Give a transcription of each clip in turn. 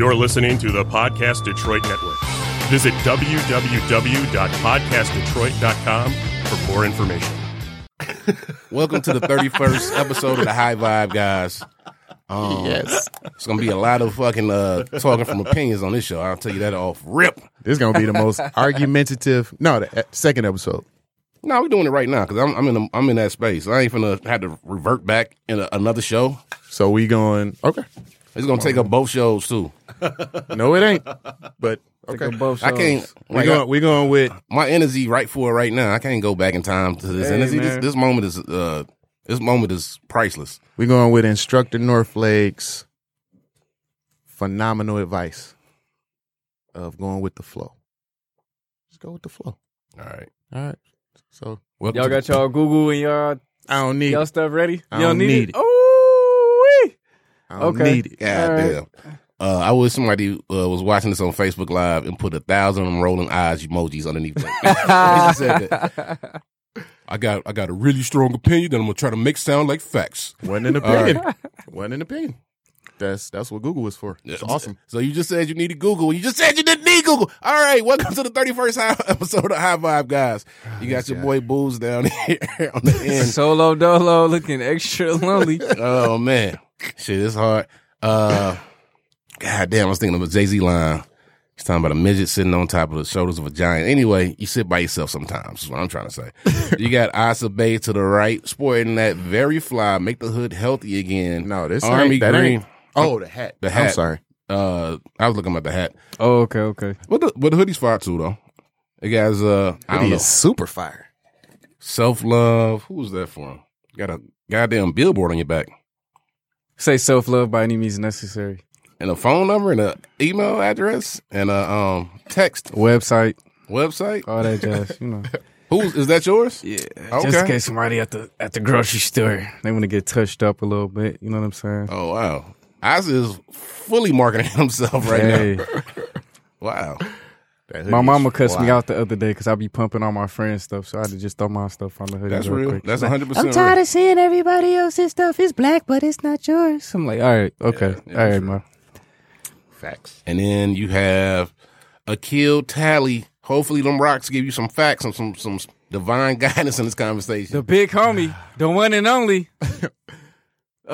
You're listening to the Podcast Detroit Network. Visit www.podcastdetroit.com for more information. Welcome to the 31st episode of the High Vibe, guys. Um, Yes. It's gonna be a lot of fucking uh, talking from opinions on this show. I'll tell you that off rip. This is gonna be the most argumentative. No, the uh, second episode. No, we're doing it right now because I'm, I'm in the, I'm in that space. I ain't gonna have to revert back in a, another show. So we going. Okay. It's gonna take up both shows too. No, it ain't. But okay. both I can't. We Like, going. We going with. my energy right for it right now. I can't go back in time to this Hey, energy. This, man. this moment is uh, this moment is priceless. We going with instructor Northlake's phenomenal advice of going with the flow. Just go with the flow. All right. All right. So Welcome Y'all to got y'all Google and y'all I don't need. y'all stuff ready? I you don't need it. Oh, I don't okay. need it. God All right. damn. Uh, I wish somebody uh, was watching this on Facebook Live and put a thousand of them rolling eyes emojis underneath it. Said that. I got I got a really strong opinion that I'm gonna try to make sound like facts. Wasn't an All right. opinion. Wasn't an opinion. That's that's what Google is for. It's awesome. So you just said you needed Google. You just said you didn't need Google. All right, welcome to the 31st episode of High Vibe, guys. You got your boy Booze down here on the end. Solo dolo looking extra lonely. oh man, shit, it's hard. Uh, God damn, I was thinking of a Jay Z line. He's talking about a midget sitting on top of the shoulders of a giant. Anyway, you sit by yourself sometimes. Is what I'm trying to say. you got Asa Bay to the right, sporting that very fly, make the hood healthy again. No, this Army ain't, that green. ain't. Oh, the hat. The hat. I'm sorry. Uh, I was looking at the hat. Oh, okay, okay. What the, but the hoodie's fire too, though. It guys, uh, I don't Hoodie know, is super fire. self love. Who's that for? Got a goddamn billboard on your back. Say self love by any means necessary. and a phone number and an email address and a um text Website, website. all that jazz. You know. Who's is that yours? Yeah. Okay. Just in case somebody at the at the grocery store they want to get touched up a little bit. You know what I'm saying? Oh wow, Asa is fully marketing himself right hey, now. Wow, my mama cussed me out the other day because I be pumping all my friends stuff, so I had to just throw my stuff on the hoodie. that's real real. quick. That's one hundred percent. hundred I'm tired real. of seeing everybody else's stuff. It's black, but it's not yours. I'm like, all right, okay, Yeah, yeah, all right, sure. man. Facts. And then you have Akil Tally. Hopefully, them rocks give you some facts and some some divine guidance in this conversation. The big homie, the one and only, a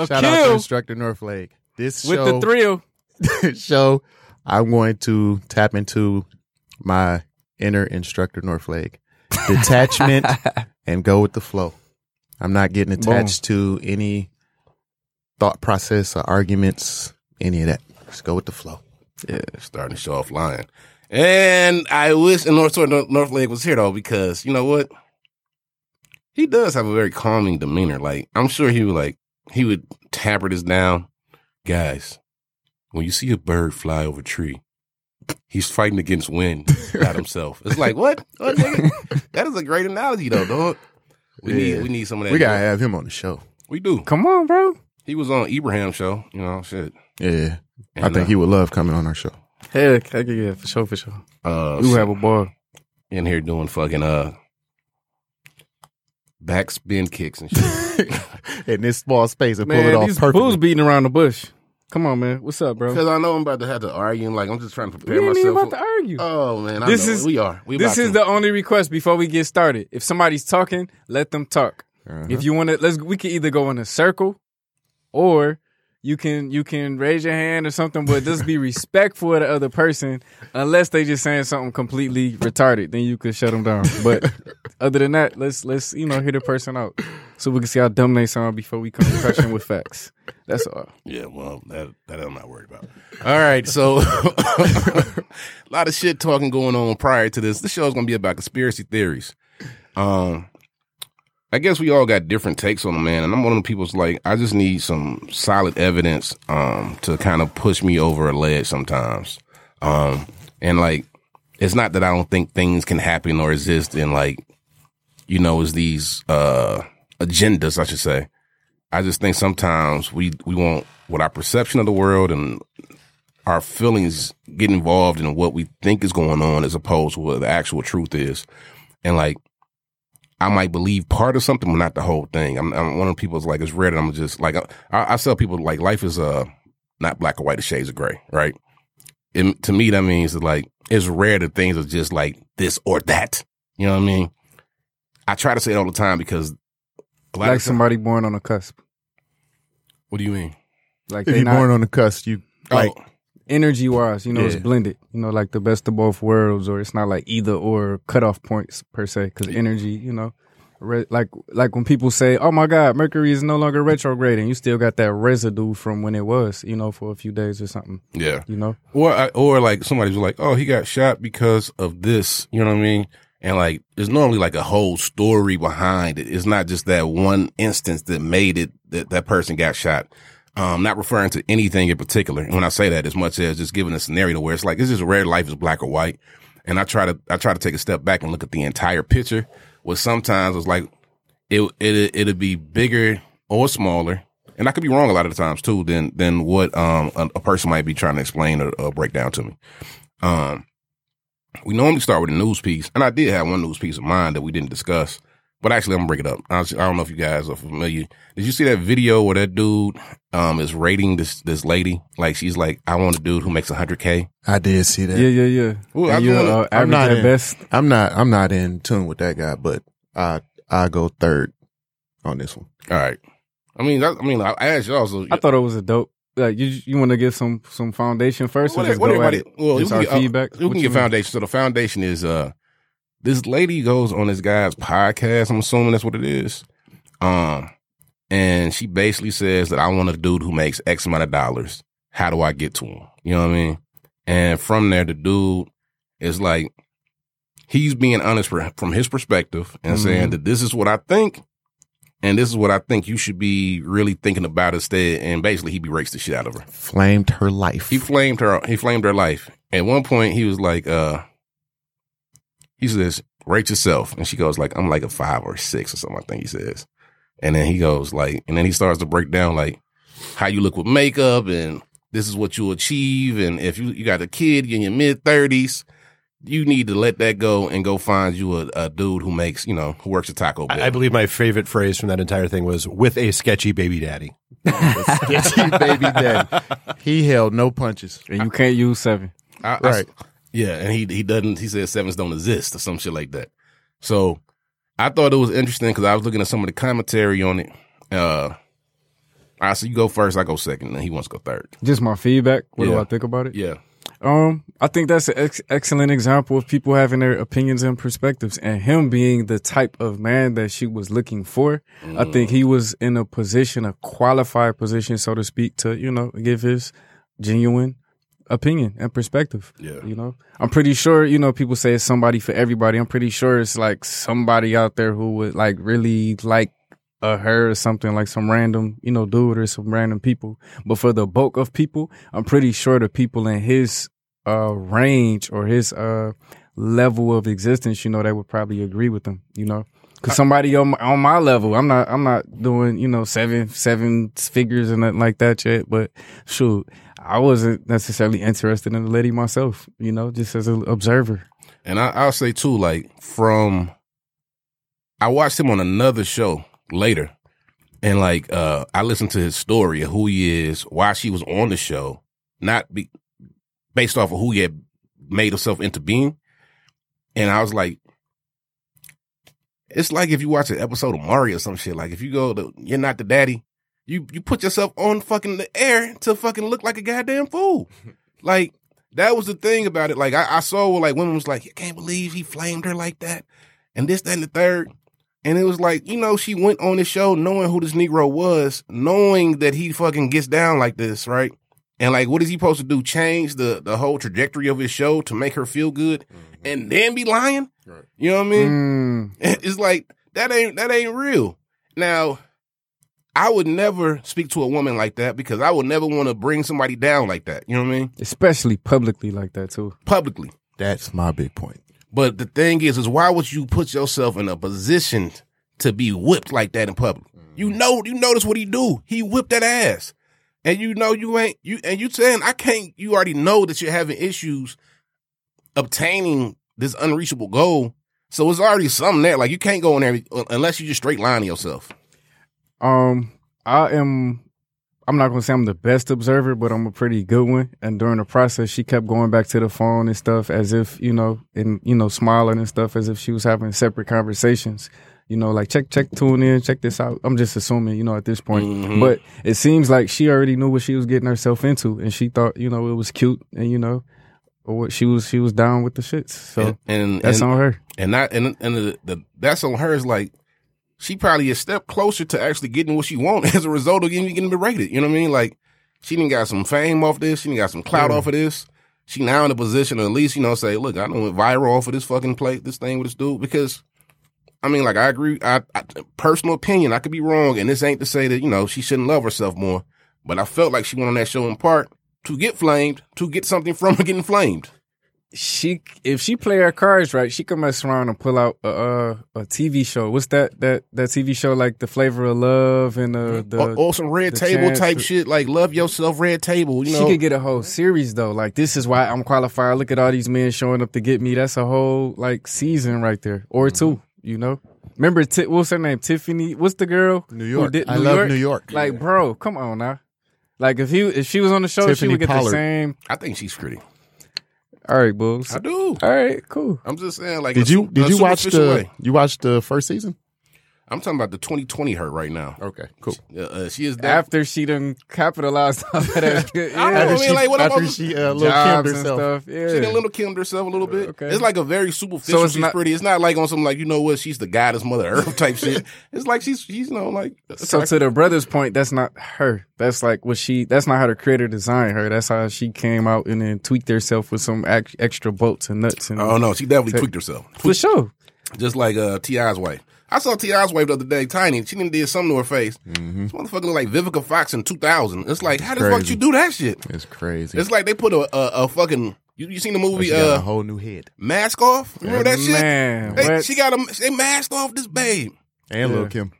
Shout out to kill Instructor Northlake. This with show, the thrill. show, I'm going to tap into my inner Instructor North Northlake detachment and go with the flow. I'm not getting attached to any thought process or arguments, any of that. Just go with the flow. Yeah, starting to show off lying. And I wish North North, North Lake was here though, because you know what? He does have a very calming demeanor. Like I'm sure he would like he would tamper this down. Guys, when you see a bird fly over a tree, he's fighting against wind, not himself. It's like what? What, nigga? that is a great analogy though, dog. We Yeah. need we need some of that. We gotta have him on the show. we do. Come on, bro. He was on Ibrahim show, you know, shit. Yeah, I think uh, he would love coming on our show. Hell, yeah, yeah, for sure, for sure. uh, We will have a ball. in here doing fucking uh backspin kicks and shit. In this small space and pull it off these perfectly. fools beating around the bush. Come on, man. What's up, bro? Because I know I'm about to have to argue. And like I'm just trying to We prepare ain't even myself. about to argue. oh man, I This know. is- we are. We this is to. the only request before we get started. If somebody's talking, let them talk. Uh-huh. If you want to, let's. We can either go in a circle, or you can you can raise your hand or something, but just be respectful of the other person. Unless they just saying something completely retarded, then you could shut them down. But other than that, let's let's you know hear the person out, so we can see how dumb they sound before we come crushing with facts. That's all. Yeah, well, that that I'm not worried about. All right, so a lot of shit talking going on prior to this. This show is going to be about conspiracy theories. Um, I guess we all got different takes on them, man. And I'm one of the people's like, I just need some solid evidence um to kind of push me over a ledge sometimes. Um, and like, it's not that I don't think things can happen or exist in like, you know, as these uh agendas, I should say. I just think sometimes we we want what our perception of the world and our feelings get involved in what we think is going on as opposed to what the actual truth is. And like I might believe part of something, but not the whole thing. I'm, I'm one of the people that's like it's rare that I'm just like I, I tell people like life is uh not black or white, it's shades of gray, right? it, to me that means that like it's rare that things are just like this or that. You know what I mean? I try to say it all the time because a like of somebody born on a cusp. What do you mean? Like If they you're not born on the cusp, you like oh, energy wise, you know, it's blended. You know, like the best of both worlds, or it's not like either or cutoff points per se. Because energy, you know, re- like like when people say, "Oh my God, Mercury is no longer retrograde," and you still got that residue from when it was, you know, for a few days or something. yeah. You know, Or I- or like somebody's like, oh, he got shot because of this. You know what I mean? And like, there's normally like a whole story behind it. It's not just that one instance that made it that that person got shot. Um, not referring to anything in particular. And when I say that, as much as just giving a scenario where it's like, it's just rare life is black or white. And I try to, I try to take a step back and look at the entire picture. Where sometimes it's like, it, it, it'll be bigger or smaller. And I could be wrong a lot of the times too than, than what, um, a, a person might be trying to explain or, or break down to me. Um, we normally start with a news piece, and I did have one news piece of mine that we didn't discuss, but actually I'm gonna bring it up. I, don't know if you guys are familiar. Did you see that video where that dude um is rating this this lady? Like she's like, I want a dude who makes hundred k. I did see that. yeah, yeah, yeah. Well, I and you're wanna- uh, I'm not at in- best. I'm not I'm not in tune with that guy, but I I go third on this one. All right. I mean, that, I mean, I, I asked you also. I thought it was a dope. Like you, you want to give some some foundation first, or What- just what go at everybody- it? well, Just we our can get- uh, feedback. We What can you get mean? foundation. So the foundation is uh this lady goes on this guy's podcast. I'm assuming that's what it is. Um, and she basically says that I want a dude who makes X amount of dollars. How do I get to him? You know what I mean? And from there, the dude is like, he's being honest from his perspective and Mhm. saying that this is what I think. And this is what I think you should be really thinking about instead. And basically, he berates the shit out of her. Flamed her life. He flamed her. He flamed her life. At one point, he was like, uh, he says, rate yourself. And she goes like, I'm like a five or six or something, I think he says. And then he goes like, and then he starts to break down like how you look with makeup and this is what you achieve. And if you, you got a kid in your mid thirties, you need to let that go and go find you a, a dude who makes, you know, who works at Taco Bell. I, I believe my favorite phrase from that entire thing was "with a sketchy baby daddy." Sketchy baby daddy. He held no punches. and you can't use seven. I, I- Right. Yeah, and he he doesn't. He says sevens don't exist or some shit like that. So I thought it was interesting because I was looking at some of the commentary on it. Uh, I so you go first, I go second, and he wants to go third. Just my feedback. What do I think about it? Yeah, Um, I think that's an ex- excellent example of people having their opinions and perspectives, and him being the type of man that she was looking for. I think he was in a position, a qualified position, so to speak, to you know give his genuine opinion and perspective. Yeah. you know, I'm pretty sure you know people say it's somebody for everybody. I'm pretty sure it's like somebody out there who would like really like a her or something like some random, you know, dude or some random people. But for the bulk of people, I'm pretty sure the people in his uh range or his uh level of existence, you know, they would probably agree with him, you know. Cause somebody on my, on my level, I'm not I'm not doing you know seven seven figures and nothing like that yet. But shoot, I wasn't necessarily interested in the lady myself, you know, just as an observer. and I, I'll say too, like from I watched him on another show later, and like uh I listened to his story of who he is, why she was on the show, not be based off of who he had made himself into being, and I was like. It's like if you watch an episode of Mario or some shit. Like if you go to You're Not the Daddy, you you put yourself on fucking the air to fucking look like a goddamn fool. like that was the thing about it. Like I, I saw where like women was like, I can't believe he flamed her like that, and this, that, and the third. And it was like, you know, she went on the show knowing who this Negro was, knowing that he fucking gets down like this, right? And like, what is he supposed to do? Change the the whole trajectory of his show to make her feel good, and then be lying? Right. You know what I mean? Mm, It's like that ain't that ain't real. Now, I would never speak to a woman like that because I would never want to bring somebody down like that. You know what I mean? especially publicly like that too. Publicly. That's my big point. But the thing is, is why would you put yourself in a position to be whipped like that in public? Mm-hmm. You know, you notice what he do. He whipped that ass, and you know you ain't you and you saying I can't. You already know that you're having issues obtaining this unreachable goal. So it's already something there. Like you can't go in there unless you just straight line yourself. Um, I am. I'm not gonna say I'm the best observer, but I'm a pretty good one. And during the process, she kept going back to the phone and stuff, as if you know, and you know, smiling and stuff, as if she was having separate conversations. You know, like check, check, tune in, check this out. I'm just assuming, you know, at this point. Mhm. But it seems like she already knew what she was getting herself into, and she thought, you know, it was cute, and you know, or what she was, she was down with the shits. So and and, that's and, on her. and not and and the, the that's on her is like she probably a step closer to actually getting what she want as a result of getting getting berated. You know what I mean? Like she didn't got some fame off this. She didn't got some clout off of this. She now in a position to at least you know say, look, I don't went viral off of this fucking plate, this thing with this dude because. I mean, like I agree. I, I personal opinion, I could be wrong, and this ain't to say that you know she shouldn't love herself more, but I felt like she went on that show in part to get flamed, to get something from getting flamed. She, if she play her cards right, she can mess around and pull out a a, a TV show. What's that that that TV show like the Flavor of Love and uh, the or, or some red the table type to- shit, like love yourself, red table. You she know, could get a whole series though. Like this is why I'm qualified. Look at all these men showing up to get me. That's a whole like season right there or two. You know. Remember Ti- what's her name? Tiffany. What's the girl? New York. did I love New York. Like, bro, come on now. Like if he if she was on the show, she would get Pollard. the same. I think she's pretty. All right, bulls. I do. All right, cool. I'm just saying, like, Did you su- did a you watch the way. you watched the first season? I'm talking about the 2020 her right now. Okay, cool. Uh, uh, she is that. After she done capitalized off of that, yeah. I don't know, After mean, she, like, what after about- she uh, little jobs Kimmed herself. stuff. She done little kilmed herself a little bit. Okay. It's like a very superficial. So it's she's not- pretty. It's not like on some like you know what she's the goddess mother earth type shit. It's like she's she's you know like So to the brother's point, that's not her. That's like what she. That's not how the creator designed her. That's how she came out and then tweaked herself with some ex- extra bolts and nuts and oh no, she definitely tweaked herself. for sure. Just like uh, T.I.'s wife. I saw T.I.'s wife the other day, tiny. She didn't did something to her face. This motherfucker look like Vivica Fox in 2000. It's like how the fuck crazy. you do that shit? It's crazy. It's like they put a a, a fucking. You, you seen the But movie she got a uh, whole new head Mask Off? Remember that shit? Man, They, what? she got a they masked off this babe. and Lil Kim.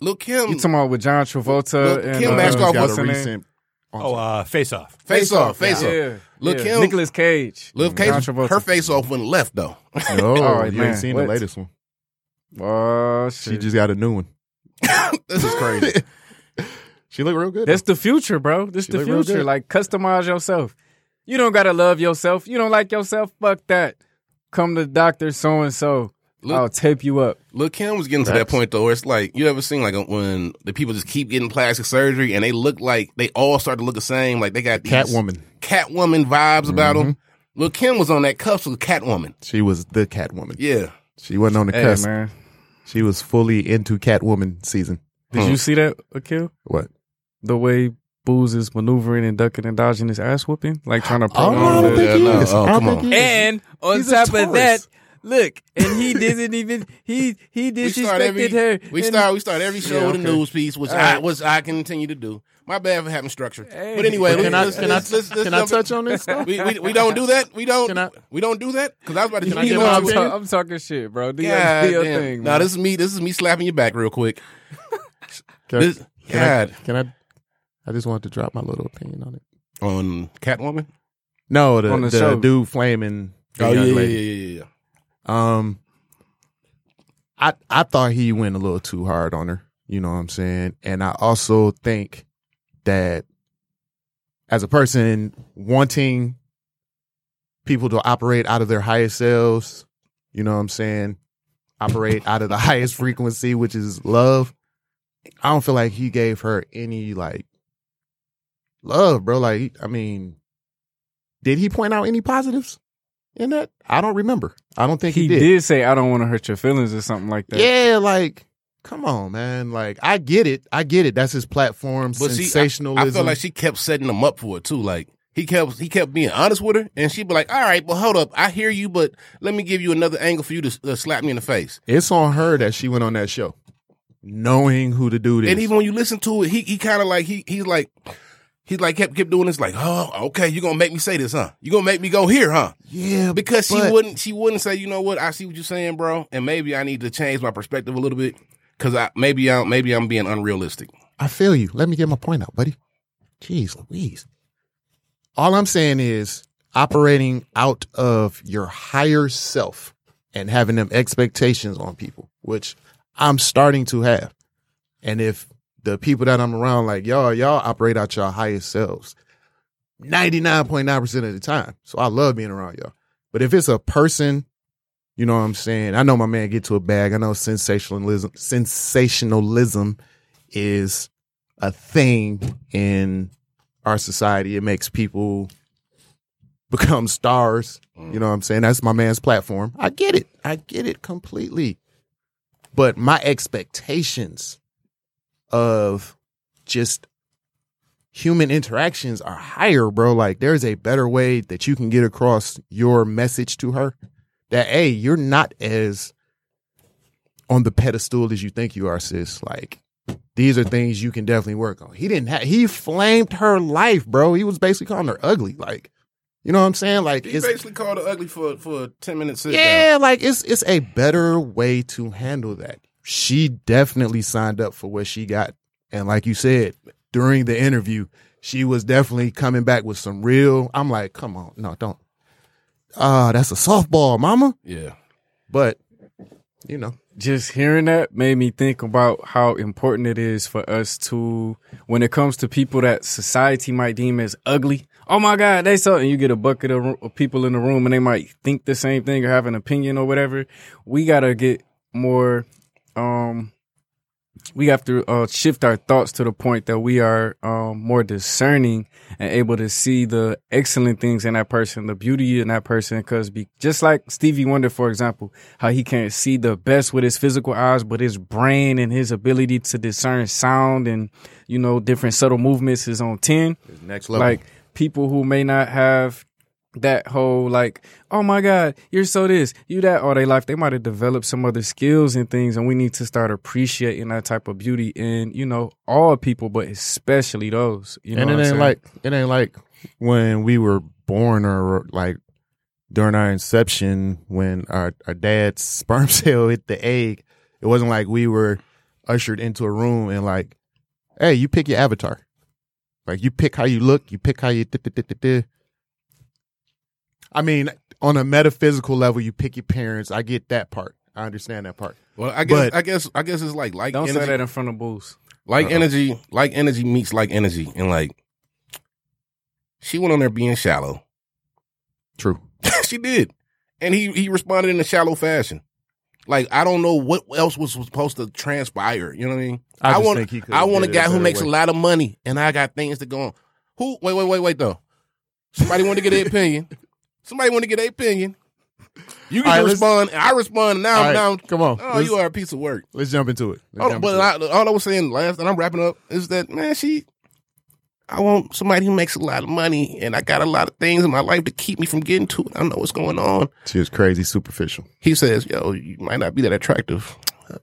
Lil Kim. You talking about with John Travolta Look, and Kim uh, masked Kim's off got what's a her name? recent. Oh, uh, face off. face off, face off. Yeah, Lil' yeah. Kim- Nicolas Cage, Lil Cage, her face off went left though. No, All right, you man. ain't seen What? the latest one. Oh She shit! just got a new one. this is crazy. She look real good. That's the future, bro. This She the look real future. good. Like customize yourself. You don't gotta love yourself. You don't like yourself. Fuck that. Come to doctor so and so. Look- I'll tape you up. Look, Kim was getting to that Facts. point though, where it's like you ever seen like when the people just keep getting plastic surgery and they look like they all start to look the same, like they got these Catwoman. Catwoman vibes about them. Mm-hmm. Look, Kim was on that cusp of Catwoman. She was the Catwoman. Yeah, She wasn't on the Hey cusp. man, She was fully into Catwoman season. did you hmm. see that, Akil? What? The way Booze is maneuvering and ducking and dodging his ass whooping, like trying to. Oh, I prolong don't the- think yeah, he no, is. oh, I come on. And on He's top of that, look, and he didn't even he he we start disrespected every her. we start we start every show Yeah, with a news piece, which All I right. which I continue to do. My bad for having structure, Hey. but anyway, can I can I can I touch on this? Though? We, we, we don't do that. We don't. Can I- we don't do that because I was about to. Can I you get know my what I'm, I'm ta- I'm talking shit, bro. Do your, God your damn. thing. Now man. this is me. This is me slapping your back real quick. Can, This, can I, God, can I? I just wanted to drop my little opinion on it. on Catwoman. No, the, On the the, show. dude flaming. the Oh yeah, young yeah, lady. yeah, yeah, yeah. Um, I I thought he went a little too hard on her. You know what I'm saying? And I also think that as a person wanting people to operate out of their highest selves, you know what I'm saying? Operate out of the highest frequency, which is love. I don't feel like he gave her any like love, bro. Like, I mean, did he point out any positives in that? I don't remember. I don't think he, did. he did. did. say, "I don't want to hurt your feelings" or something like that. Yeah, like, come on, man. Like, I get it. I get it. That's his platform. But see, I- sensationalism. I, felt like she kept setting him up for it too. Like he kept he kept being honest with her, and she'd be like, "All right, well, hold up, I hear you, but let me give you another angle for you to uh, slap me in the face." it's on her that she went on that show, knowing who to do is. And even when you listen to it, he he kind of like he he's like. He like kept kept doing this like, oh, okay, you're gonna make me say this, huh? You gonna make me go here, huh? yeah, Because she wouldn't she wouldn't say, you know what, I see what you're saying, bro, and maybe I need to change my perspective a little bit. Cause I maybe I maybe I'm being unrealistic. I feel you. Let me get my point out, buddy. Jeez Louise. All I'm saying is operating out of your higher self and having them expectations on people, which I'm starting to have. And if the people that I'm around, like y'all, y'all operate out your highest selves 99.9% of the time. So I love being around y'all. But if it's a person, you know what I'm saying? I know my man get to a bag. I know sensationalism sensationalism is a thing in our society. It makes people become stars. You know what I'm saying? That's my man's platform. I get it. I get it completely. But my expectations of just human interactions are higher, bro. Like there's a better way that you can get across your message to her that hey, you're not as on the pedestal as you think you are, sis. Like these are things you can definitely work on. He didn't have he flamed her life, bro. He was basically calling her ugly. Like, you know what I'm saying? Like He it's basically called her ugly for for a ten minute sit down. yeah, like it's it's a better way to handle that. She definitely signed up for what she got. And like you said, during the interview, she was definitely coming back with some real I'm like, come on, no, don't. Ah, that's a softball, mama. Yeah. But you know, just hearing that made me think about how important it is for us to when it comes to people that society might deem as ugly oh my god they so and you get a bucket of, of people in the room and they might think the same thing or have an opinion or whatever we gotta get more um we have to uh, shift our thoughts to the point that we are um, more discerning and able to see the excellent things in that person, the beauty in that person. Because be, just like Stevie Wonder, for example, how he can't see the best with his physical eyes, but his brain and his ability to discern sound and you know different subtle movements is on ten. next level. Like people who may not have that whole like, oh my God, you're so this, you that all their life, they might have developed some other skills and things, and we need to start appreciating that type of beauty in, you know, all people, but especially those. You know and it ain't saying? like it ain't like when we were born or like during our inception when our, our dad's sperm cell hit the egg. It wasn't like we were ushered into a room and like, hey, you pick your avatar. Like you pick how you look, you pick how you. I mean, on a metaphysical level, you pick your parents. I get that part. I understand that part. Well, I guess But- I guess I guess it's like like Don't energy, say that in front of Boost. like uh-uh. energy, like energy meets like energy, and like she went on there being shallow. True. she did, and he he responded in a shallow fashion. Like I don't know what else was supposed to transpire. You know what I mean? I just want think he could've I want a did it a guy who makes way. a lot of money, and I got things to go on. Who? Wait, wait, wait, wait though. Somebody want to get their opinion. Somebody want to get their opinion. You can All right, respond. I respond now. All right, now, come on. Oh, you are a piece of work. Let's jump into it. Let's Oh, but. I, all I was saying last, and I'm wrapping up, is that man, she. I want somebody who makes a lot of money, and I got a lot of things in my life to keep me from getting to it. I know what's going on. she was crazy superficial. He says, "Yo, you might not be that attractive.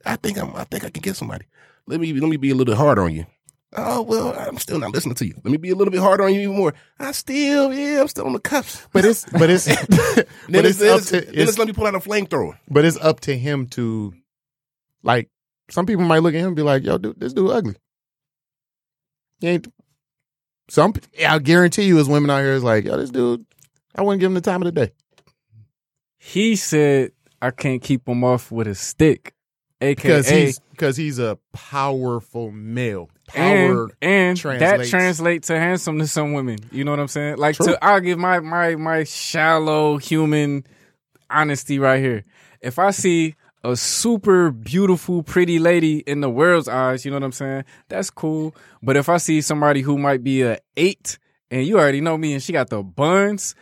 I think I'm. I think I can get somebody. Let me let me be a little harder on you. Oh well, I'm still not listening to you. Let me be a little bit harder on you even more. I still, yeah, I'm still on the cuffs. But it's but it's Then but it's, it's up it's, to then it's, it's let me pull out a flamethrower. but it's up to him to like some people might look at him and be like, yo, dude, this dude ugly. He ain't some I guarantee you as women out here is like, yo, this dude, I wouldn't give him the time of the day. He said, "I can't keep him off with a stick." Because AKA, he's because he's a powerful male. And Power and that translates. translates to handsome to some women. You know what I'm saying? Like True. to I'll give my my my shallow human honesty right here. If I see a super beautiful, pretty lady in the world's eyes, you know what I'm saying? That's cool. But if I see somebody who might be a eight, and you already know me, and she got the buns.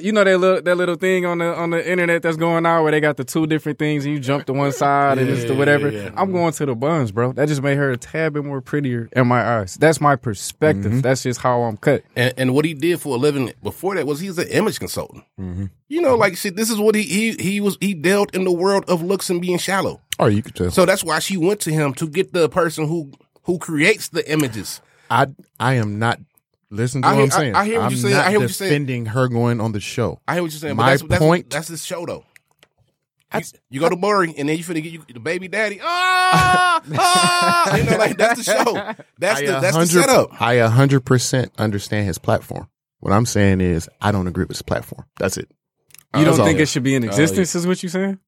You know that little that little thing on the on the internet that's going on where they got the two different things and you jump to one side and it's the whatever. yeah, yeah. I'm going to the buns, bro. That just made her a tad bit more prettier in my eyes. That's my perspective. Mm-hmm. That's just how I'm cut. And, and what he did for a living before that was he was an image consultant. Mm-hmm. You know, like shit. This is what he he he was. He dealt in the world of looks and being shallow. Oh, you could tell. So that's why she went to him to get the person who who creates the images. I I am not listen to I what hear- I'm saying. I- I hear what I'm you're saying. not I hear what you're saying. defending her going on the show. I hear what you're saying. My but that's, that's, point- That's this show though. You, you go to Maury and then you finna get you the baby daddy. Ah, ah, you know, like that's the show. That's I the that's the setup. I a hundred percent understand his platform. What I'm saying is I don't agree with his platform. That's it. You That's don't all. think it should be in existence? Is what you saying?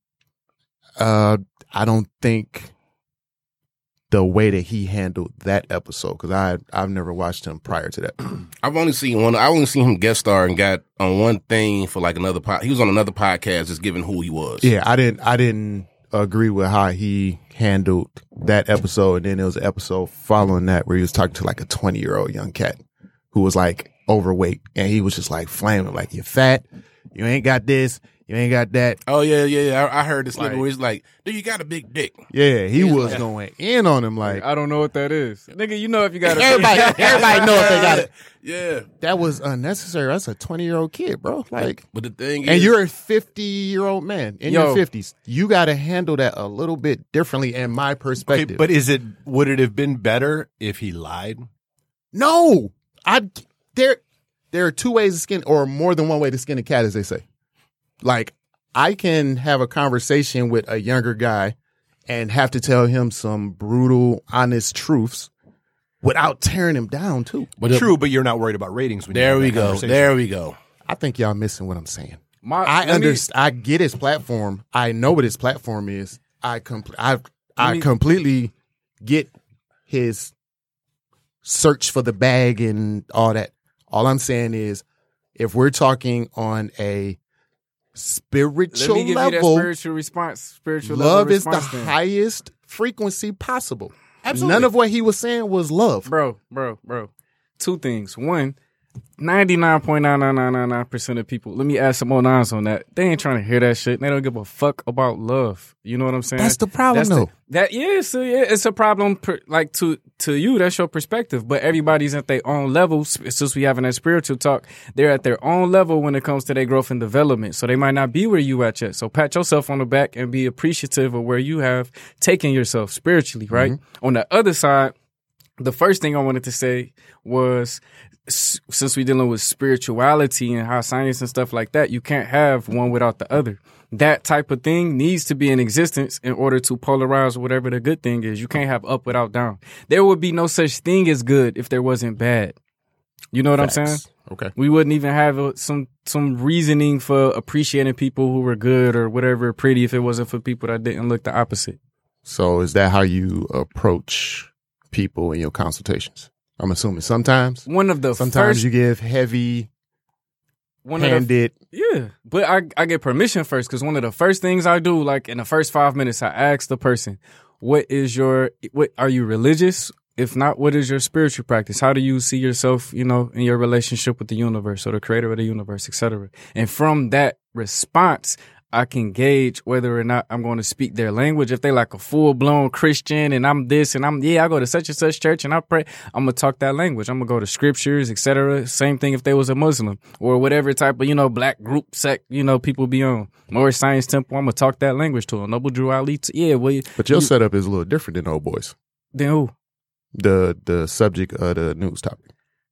Uh, I don't think the way that he handled that episode because I I've never watched him prior to that. I've only seen one. I only seen him guest star and got on one thing for like another pod. He was on another podcast, just given who he was. yeah, I didn't I didn't agree with how he handled that episode, and then there was an episode following that where he was talking to like a twenty year old young cat who was like overweight, and he was just like flaming like you're fat, you ain't got this, you ain't got that. Oh yeah, yeah. yeah. I, I heard this Like- nigga where he's like, "Dude, you got a big dick." Yeah, he was going in on him like I don't know what that is, nigga. You know if you got everybody. everybody know if they got it. Yeah, That was unnecessary. That's a twenty year old kid, bro. Like. but the thing And is, you're a 50 year old man in Yo. your 50s. You got to handle that a little bit differently in my Okay, perspective. but is it would it have been better if he lied? no, I there there are two ways to skin or more than one way to skin a cat as they say. Like I can have a conversation with a younger guy and have to tell him some brutal honest truths without tearing him down too. but the- True, but you're not worried about ratings. When you There we go. There we go. I think y'all missing what I'm saying. My, I understand. I get his platform. I know what his platform is. I compl- I I me- completely get his search for the bag and all that. All I'm saying is, if we're talking on a Let spiritual me give you that level, spiritual response. Spiritual love level is the then. highest frequency possible. Absolutely. None of what he was saying was love. bro, bro, bro. Two things. One, 99.99999% of people, let me add some more nines on that. They ain't trying to hear that shit. They don't give a fuck about love. You know what I'm saying? That's the problem, the- though. that yeah, so yeah, it's a problem. Per, like to to you, that's your perspective. But everybody's at their own level. Since we having that spiritual talk, they're at their own level when it comes to their growth and development. So they might not be where you at yet. So pat yourself on the back and be appreciative of where you have taken yourself spiritually. Right mm-hmm. on the other side, the first thing I wanted to say was s- since we're dealing with spirituality and how science and stuff like that, you can't have one without the other. That type of thing needs to be in existence in order to polarize whatever the good thing is. You can't have up without down. There would be no such thing as good if there wasn't bad. You know what I'm saying? Okay. We wouldn't even have uh, some some reasoning for appreciating people who were good or whatever pretty if it wasn't for people that didn't look the opposite. So is that how you approach people in your consultations? I'm assuming sometimes. One of the Sometimes first you give heavy one of the handed. Yeah, but I I get permission first because one of the first things I do, like in the first five minutes, I ask the person, "What is your? What are you religious? If not, what is your spiritual practice? How do you see yourself? You know, in your relationship with the universe or the creator of the universe, etc." And from that response. I can gauge whether or not I'm going to speak their language. If they like a full blown Christian and I'm this and I'm yeah, I go to such and such church and I pray, I'm gonna talk that language. I'm gonna go to scriptures, etc. Same thing if they was a Muslim or whatever type of you know black group sect you know people be on. Moorish Science Temple, I'm gonna talk that language to them. Noble Drew Ali, yeah, well, But your setup is a little different than old boys. then who? The the subject of the news topic.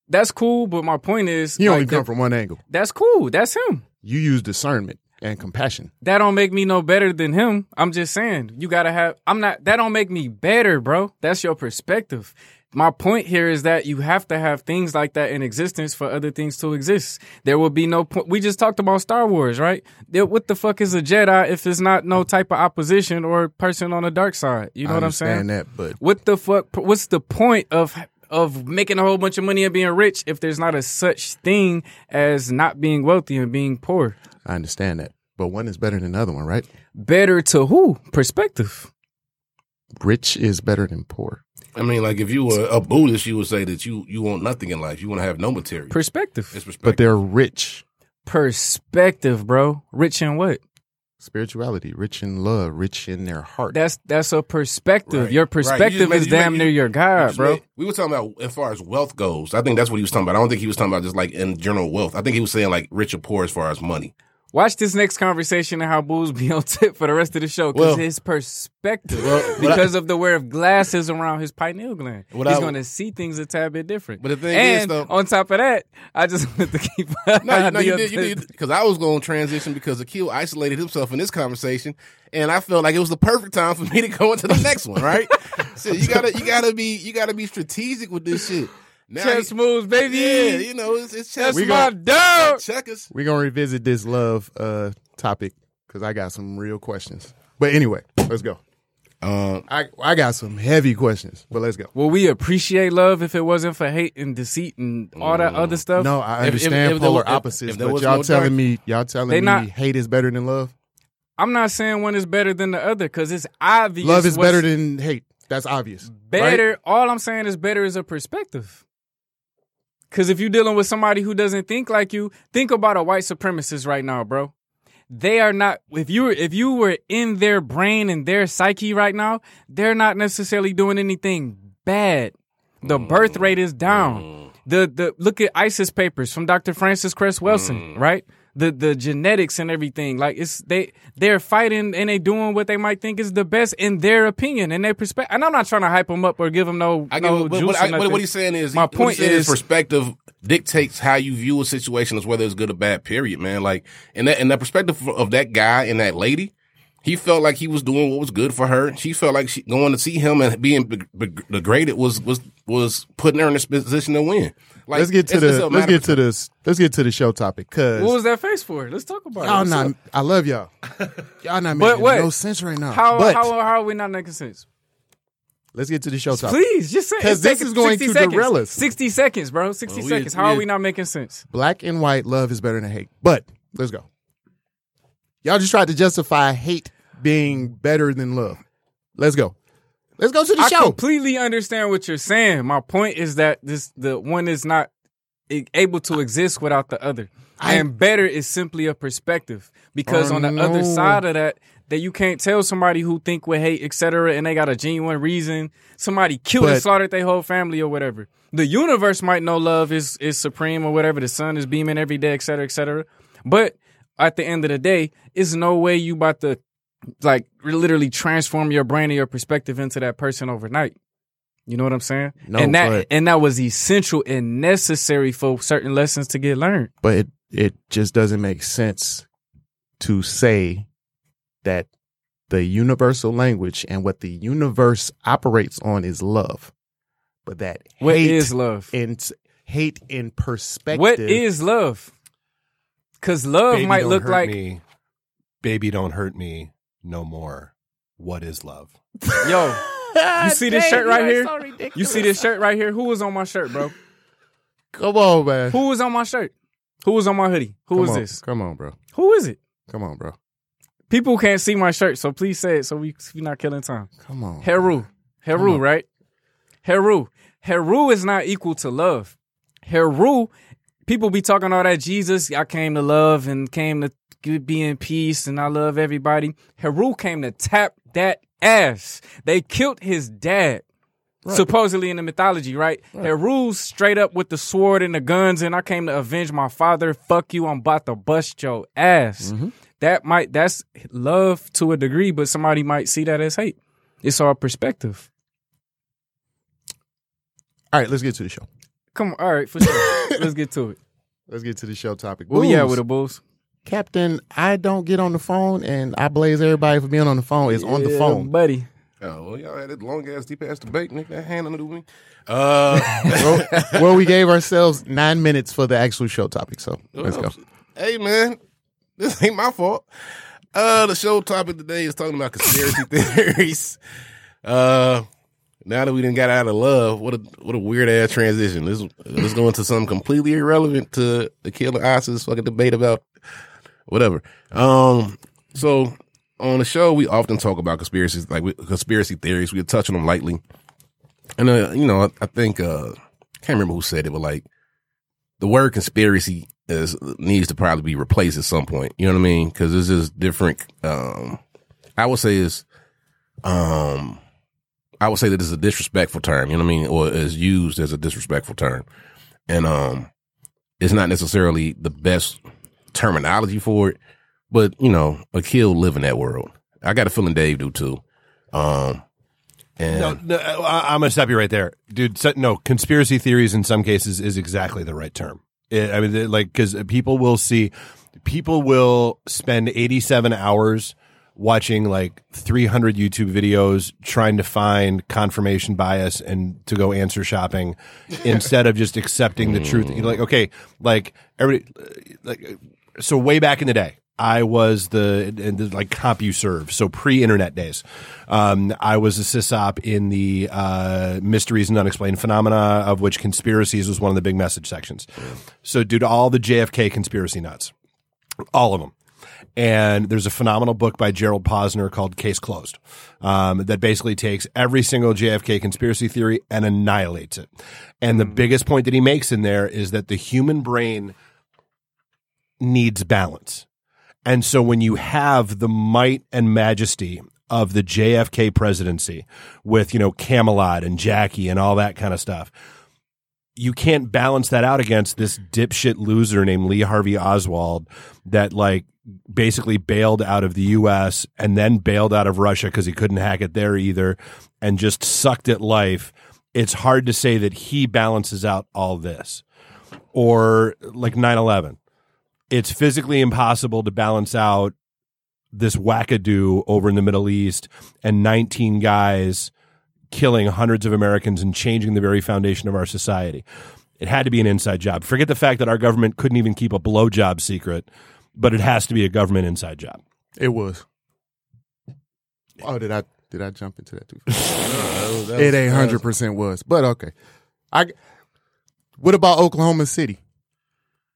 That's cool, but my point is, You only like, come that- from one angle. that's cool. That's him. You use discernment and compassion. that don't make me no better than him. I'm just saying, you gotta have. I'm not. That don't make me better, bro. That's your perspective. My point here is that you have to have things like that in existence for other things to exist. There will be no point. We just talked about Star Wars, right? What the fuck is a Jedi if it's not no type of opposition or person on the dark side? You know I what I'm saying? that, but What the fuck? What's the point of of making a whole bunch of money and being rich if there's not a such thing as not being wealthy and being poor? I understand that. But one is better than the other one, right? Better to who? Perspective. Rich is better than poor. I mean, like if you were a Buddhist, you would say that you you want nothing in life. You want to have no material. Perspective. It's perspective. But they're rich. Perspective, bro. Rich in what? Spirituality, rich in love, rich in their heart. That's that's a perspective. Right, Your right. You just perspective made- is you made- damn you- near your God, just bro. made- We were talking about as far as wealth goes. I think that's what he was talking about. I don't think he was talking about just like in general wealth. I think he was saying like rich or poor as far as money. Watch this next conversation and how Boo's be on tip for the rest of the show Well- because his perspective, Well, because of the wear of glasses around his pineal gland, he's going to see things a tad bit different. But the thing and is, though- on top of that, I just wanted to keep. No, no, you the- did, you did, because I was going to transition because Akil isolated himself in this conversation, and I felt like it was the perfect time for me to go into the next one. Right? so you gotta, you gotta be, you gotta be strategic with this shit. Now, Chess moves, baby. yeah, you know, it's, it's chess. That's We my gon- dog. checkers. We're gonna revisit this love uh topic because I got some real questions. But anyway, let's go. Um, I I got some heavy questions, but let's go. Will we appreciate love if it wasn't for hate and deceit and all that other stuff? No, I If- if- understand if there polar was- if- opposites, if there but was y'all no telling dark- me y'all telling They me not- hate is better than love. I'm not saying one is better than the other because it's obvious. Love is what's better than hate. That's obvious. better. right? All I'm saying is better is a perspective. Because if you're dealing with somebody who doesn't think like you, think about a white supremacist right now, bro. They are not. If you were, if you were in their brain and their psyche right now, they're not necessarily doing anything bad. The mm, birth rate is down. Mm. The the look at ISIS papers from Dr. Frances Cress Welsing, mm. right? The the genetics and everything. Like it's they they're fighting and they doing what they might think is the best in their opinion and their perspective. And I'm not trying to hype them up or give them no I no get, juice but I, what he's saying is, My point saying is- perspective dictates how you view a situation as whether it's good or bad. Period, man. Like, in that in that perspective of that guy and that lady, he felt like he was doing what was good for her. She felt like she going to see him and being be- be- degraded was was was putting her in this position to win. Like, let's get to it's- it's the a let's get to this let's get to the show topic because what was that face for? Let's talk about y'all it. Not up? I love y'all. Y'all not making what? no sense right now. How, but how how are we not making sense? let's get to the show topic. Please, just say 'Cause it's this taking is going 60 to seconds. derail us. Sixty seconds, bro. Sixty Well, we- seconds. How are we- we not making sense? Black and white love is better than hate. But let's go. Y'all just tried to justify hate being better than love. Let's go. Let's go to the I show. completely understand what you're saying. My point is that this the one is not able to exist without the other. I- and better is simply a perspective because Oh, on the other side of that, that you can't tell somebody who think with hate, etc., and they got a genuine reason. Somebody killed and slaughtered their whole family or whatever. The universe might know love is is supreme or whatever. The sun is beaming every day, etc., etc. But at the end of the day, it's no way you about to like literally transform your brain and your perspective into that person overnight. You know what I'm saying? No, and that but- and that was essential and necessary for certain lessons to get learned. but it, it just doesn't make sense to say that the universal language and what the universe operates on is love. But that What hate is love? and hate in perspective. What is love? Because love Baby, might don't look hurt like me. Baby, don't hurt me no more. What is love? yo. You see this shirt right here? You see this shirt right here? Who was on my shirt, bro? Come on, man. Who was on my shirt? Who was on my hoodie? Who Come was on. this? Come on, bro. Who is it? Come on, bro. People can't see my shirt, so please say it so we we not killing time. Come on. Heru. Heru, right? Heru. Heru is not equal to love. Heru, people be talking all that Jesus, I came to love and came to be in peace and I love everybody. Heru came to tap that ass. They killed his dad. Supposedly in the mythology, right? Heru's straight up with the sword and the guns, and I came to avenge my father. Fuck you, I'm about to bust your ass. Mm-hmm. That might that's love to a degree, but somebody might see that as hate. It's all perspective. All right, let's get to the show. Come on, all right, for sure. Let's get to it. Let's get to the show topic. Where we at with the Bulls? Captain, I don't get on the phone and I blaze everybody for being on the phone. Is on the Yeah, phone. buddy. Oh, well, y'all had that long ass deep ass debate, nigga. That hand under me. Uh, well, well, we gave ourselves nine minutes for the actual show topic. So let's go. Hey man, this ain't my fault. Uh, the show topic today is talking about conspiracy theories. Uh, now that we didn't got out of love, what a what a weird ass transition. Let's let's go into something completely irrelevant to the killer ISIS fucking debate about whatever. Um, so on the show we often talk about conspiracies, like we- conspiracy theories. We touch on them lightly, and uh, you know, I, I think uh, can't remember who said it, but like the word conspiracy is needs to probably be replaced at some point. You know what I mean? Because this is different. Um, I would say is, um, I would say that it's a disrespectful term. You know what I mean? Or is used as a disrespectful term, and um, it's not necessarily the best terminology for it. But you know, Akil live in that world. I got a feeling Dave do too. Um, and No, no, I, I'm going to stop you right there, dude. So, no, conspiracy theories in some cases is exactly the right term. It, I mean, they- like, because people will see, people will spend 87 hours watching like 300 YouTube videos trying to find confirmation bias and to go answer shopping instead of just accepting the truth. You're like, okay, like everybody, like, so way back in the day, I was the, in the like CompuServe, so pre-internet days. Um, I was a sysop in the uh, mysteries and unexplained phenomena, of which conspiracies was one of the big message sections. So, due to all the JFK conspiracy nuts, all of them. And there's a phenomenal book by Gerald Posner called Case Closed um, that basically takes every single JFK conspiracy theory and annihilates it. And the biggest point that he makes in there is that the human brain needs balance. And so when you have the might and majesty of the JFK presidency with, you know, Camelot and Jackie and all that kind of stuff, you can't balance that out against this dipshit loser named Lee Harvey Oswald that like basically bailed out of the US and then bailed out of Russia because he couldn't hack it there either and just sucked at life. It's hard to say that he balances out all this. Or like 9 11. It's physically impossible to balance out this wackadoo over in the Middle East and 19 guys killing hundreds of Americans and changing the very foundation of our society. It had to be an inside job. Forget the fact that our government couldn't even keep a blowjob secret, but it has to be a government inside job. It was. Oh, did I did I jump into that too? fast? it ain't hundred percent was, but okay. I. What about Oklahoma City?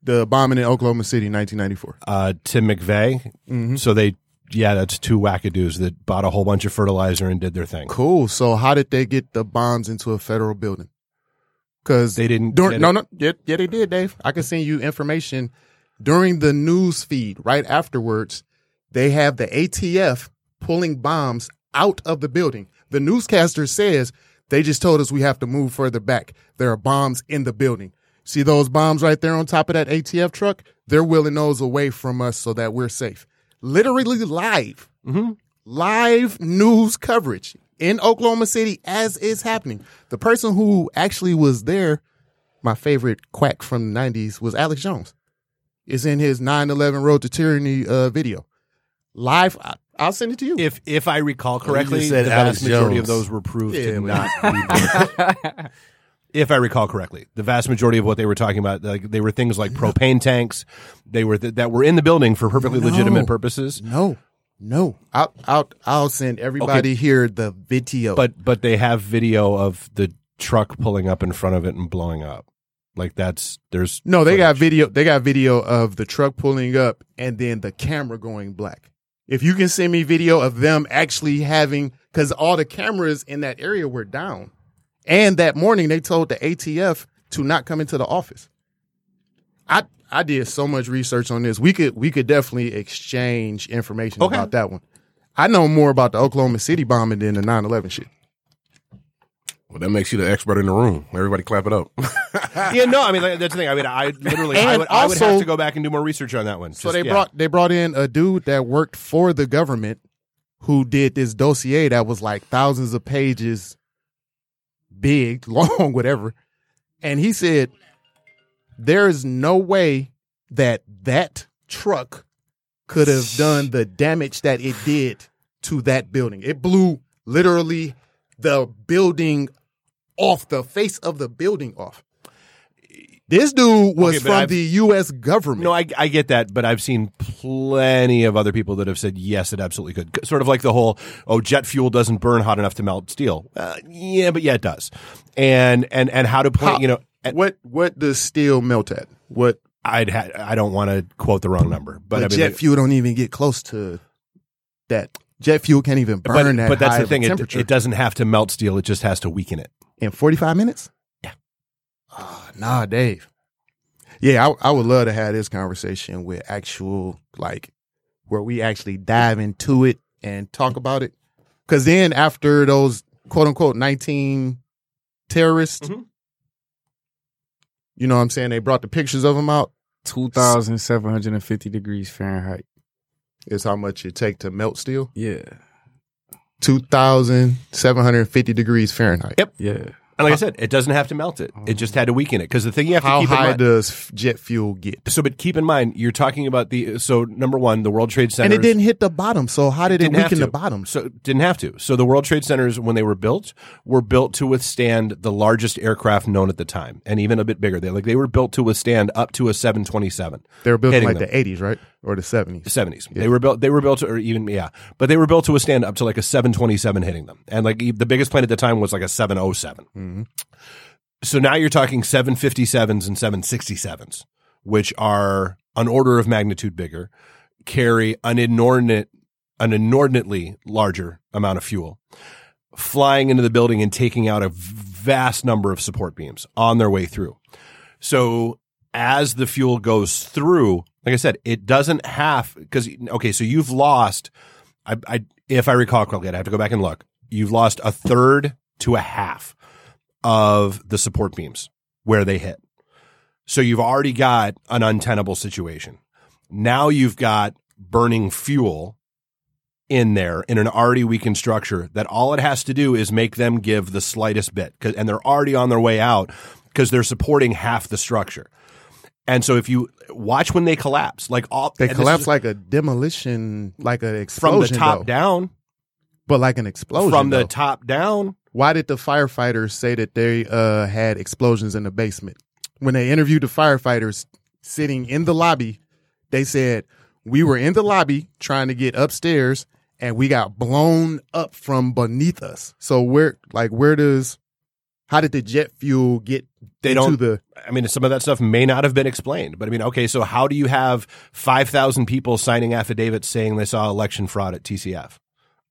The bombing in Oklahoma City, nineteen ninety four. Uh, Tim McVeigh. So they, yeah, that's two wackadoos that bought a whole bunch of fertilizer and did their thing. Cool. So how did they get the bombs into a federal building? Because They didn't During, no, no, yeah, yeah, they did, Dave. I can send you information during the news feed right afterwards. They have the ATF pulling bombs out of the building. The newscaster says they just told us we have to move further back. There are bombs in the building. See those bombs right there on top of that ATF truck? They're wheeling those away from us so that we're safe. Literally live live news coverage in Oklahoma City as is happening. The person who actually was there, my favorite quack from the 90s, was Alex Jones. It's in his 9 11 Road to Tyranny uh, video. Live, I, I'll send it to you. If if I recall correctly, just said the Alex vast majority of those were proved Yeah, to not be. if I recall correctly, the vast majority of what they were talking about, like they were things like propane tanks, they were th- that were in the building for perfectly No. legitimate purposes. no, no. I'll, I'll, I'll send everybody here the video. But but they have video of the truck pulling up in front of it and blowing up. Like that's there's no, they got video. They got video of the truck pulling up and then the camera going black. If you can send me video of them actually having, because all the cameras in that area were down, and that morning they told the ATF to not come into the office. I I did so much research on this. We could we could definitely exchange information Okay. about that one. I know more about the Oklahoma City bombing than the 9-11 shit. Well, that makes you the expert in the room. Everybody clap it up. yeah, no, I mean like, that's the thing. I mean, I literally, I And would, I would have to go back and do more research on that one. So Just- they yeah. brought they brought in a dude that worked for the government who did this dossier that was like thousands of pages big, long, whatever. And he said there is no way that that truck could have done the damage that it did to that building. It blew literally the building off the face of the building off. This dude was Okay, from I've- the U.S. government. No, I, I get that, but I've seen plenty of other people that have said yes, it absolutely could. Sort of like the whole oh, jet fuel doesn't burn hot enough to melt steel. Uh, yeah, but yeah, it does. And and and how to play, How- you know, and what what does steel melt at? What I'd ha- I don't want to quote the wrong number, but, but I mean, jet fuel don't even get close to that. Jet fuel can't even but, burn that but that's high the thing. It, temperature it doesn't have to melt steel; it just has to weaken it. in forty five minutes. Yeah. Oh, nah, Dave. Yeah, I, I would love to have this conversation with actual like where we actually dive into it and talk about it. Because then after those quote unquote nineteen terrorists, Mhm. you know what I'm saying? They brought the pictures of them out. Two thousand seven hundred and fifty degrees Fahrenheit. Is how much it take to melt steel. Yeah, 2,750 degrees Fahrenheit. Yep. yeah. And like I said, it doesn't have to melt it; it just oh. had to weaken it. Because the thing you have to How keep in high mind. does jet fuel get? so, but keep in mind, you're talking about the so number one, the World Trade Center, And it didn't hit the bottom. So how did it Didn't have weaken to. the bottom? So didn't have to. So the World Trade Centers, when they were built, were built to withstand the largest aircraft known at the time, and even a bit bigger. They like they were built to withstand up to a 727. They were built in hitting like them. the 80s, right? Or the seventies. seventies. They were built. They were built, to, or even yeah, but they were built to withstand up to like a seven twenty seven hitting them, and like the biggest plane at the time was like a seven oh seven. Mm-hmm. So now you're talking seven fifty sevens and seven sixty sevens, which are an order of magnitude bigger, carry an inordinate, an inordinately larger amount of fuel, flying into the building and taking out a vast number of support beams on their way through. So as the fuel goes through, like I said, it doesn't have because okay, so you've lost. I, I if I recall correctly, I have to go back and look. You've lost a third to a half of the support beams where they hit. So you've already got an untenable situation. Now you've got burning fuel in there in an already weakened structure that all it has to do is make them give the slightest bit and they're already on their way out because they're supporting half the structure. And so if you watch when they collapse, like all They collapse is like a demolition, like an explosion from the top though. down, but like an explosion. from the top down. Why did the firefighters say that they uh, had explosions in the basement? When they interviewed the firefighters sitting in the lobby, they said we were in the lobby trying to get upstairs and we got blown up from beneath us. So where like where does how did the jet fuel get They don't- the I mean, some of that stuff may not have been explained, but I mean, okay, so how do you have 5,000 people signing affidavits saying they saw election fraud at TCF?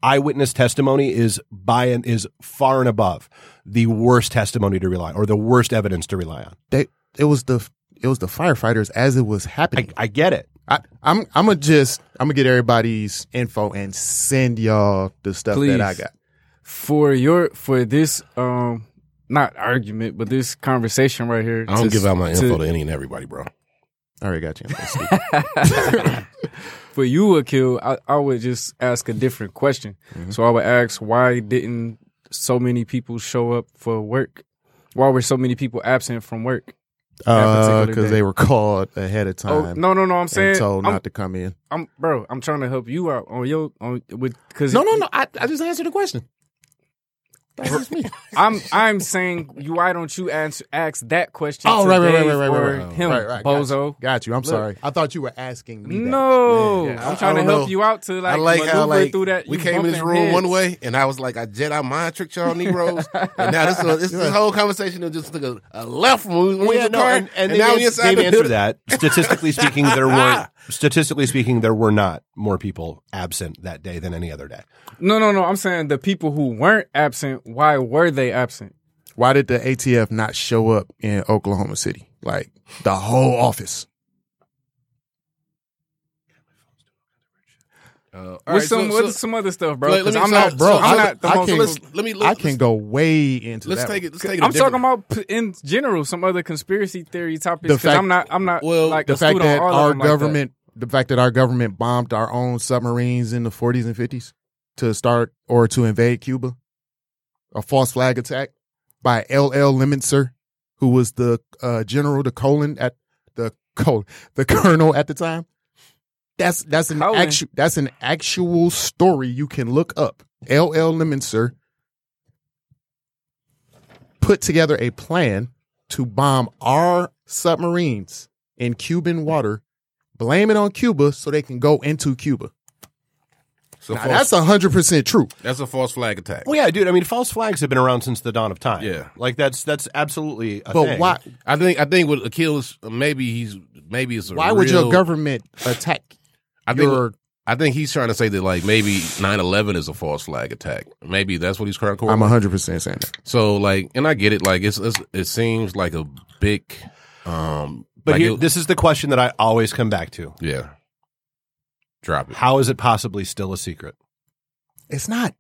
Eyewitness testimony is by and is far and above the worst testimony to rely or the worst evidence to rely on. they it was the it was the firefighters as it was happening. I get it. I, I'm I'm gonna just I'm gonna get everybody's info and send y'all the stuff that I got. for your for this um not argument but this conversation right here. I don't to- give out my to- info to any and everybody, bro. I already got you. For you, Akil, I, I would just ask a different question. Mm-hmm. So I would ask, why didn't so many people show up for work? Why were so many people absent from work? Uh, because day. they were called ahead of Oh time no, no, no! I'm saying, and told I'm, not to come in. I'm, bro. I'm trying to help you out on your on with because No, no, no. I, I just answered the question. That's me. I'm I'm saying you. Why don't you answer ask that question? Oh, to right, right, right, Dave right, right, or right, right. Him, Right, right, got bozo. Got you. I'm sorry. I thought you were asking me. that. No, Yeah, I- I'm trying I to help know. you out to like, I like how like through that. we came in this bumping room one way, and I was like, I Jedi mind tricked y'all Negroes, and now this this, this whole conversation that just took a, a left when we went yeah, no, car, and, and, now Dave, we ans- inside Dave answered that. Statistically speaking, there weren't. Statistically speaking, there were not more people absent that day than any other day. No, no, no. I'm saying the people who weren't absent. Why were they absent? Why did the ATF not show up in Oklahoma City? Like the whole office. Uh, With right, some so- with so- some other stuff, bro. Let- let 'cause me- I'm so- not, bro. so I'm not the I most. can- let's let me I let's, can go way into let's that. take one. it. Let's take it. a I'm talking about in general some other conspiracy theory topics. The Because fact- I'm not. I'm not Well, like the a fact that all of our them like that. government, the fact that our government bombed our own submarines in the 40s and 50s to start or to invade Cuba, a false flag attack by L.L. Lemnitzer, who was the uh, general, the colon at the col, the colonel at the time. That's that's an Colin. actual that's an actual story you can look up. L.L. Lemnitzer put together a plan to bomb our submarines in Cuban water, blame it on Cuba so they can go into Cuba. So Now, false- that's hundred percent true. that's a false flag attack. Well, yeah, dude. I mean, false flags have been around since the dawn of time. Yeah. like that's that's absolutely. A But thing. why I think I think with Achilles, maybe he's maybe it's a why would your government attack I think your I think he's trying to say that like maybe 9-11 is a false flag attack. Maybe that's what he's trying to. I'm correlate. hundred percent saying that. So like, and I get it. Like it's, it's it seems like a big, um, But like here, it- this is the question that I always come back to: yeah. Drop it. How is it possibly still a secret? It's not.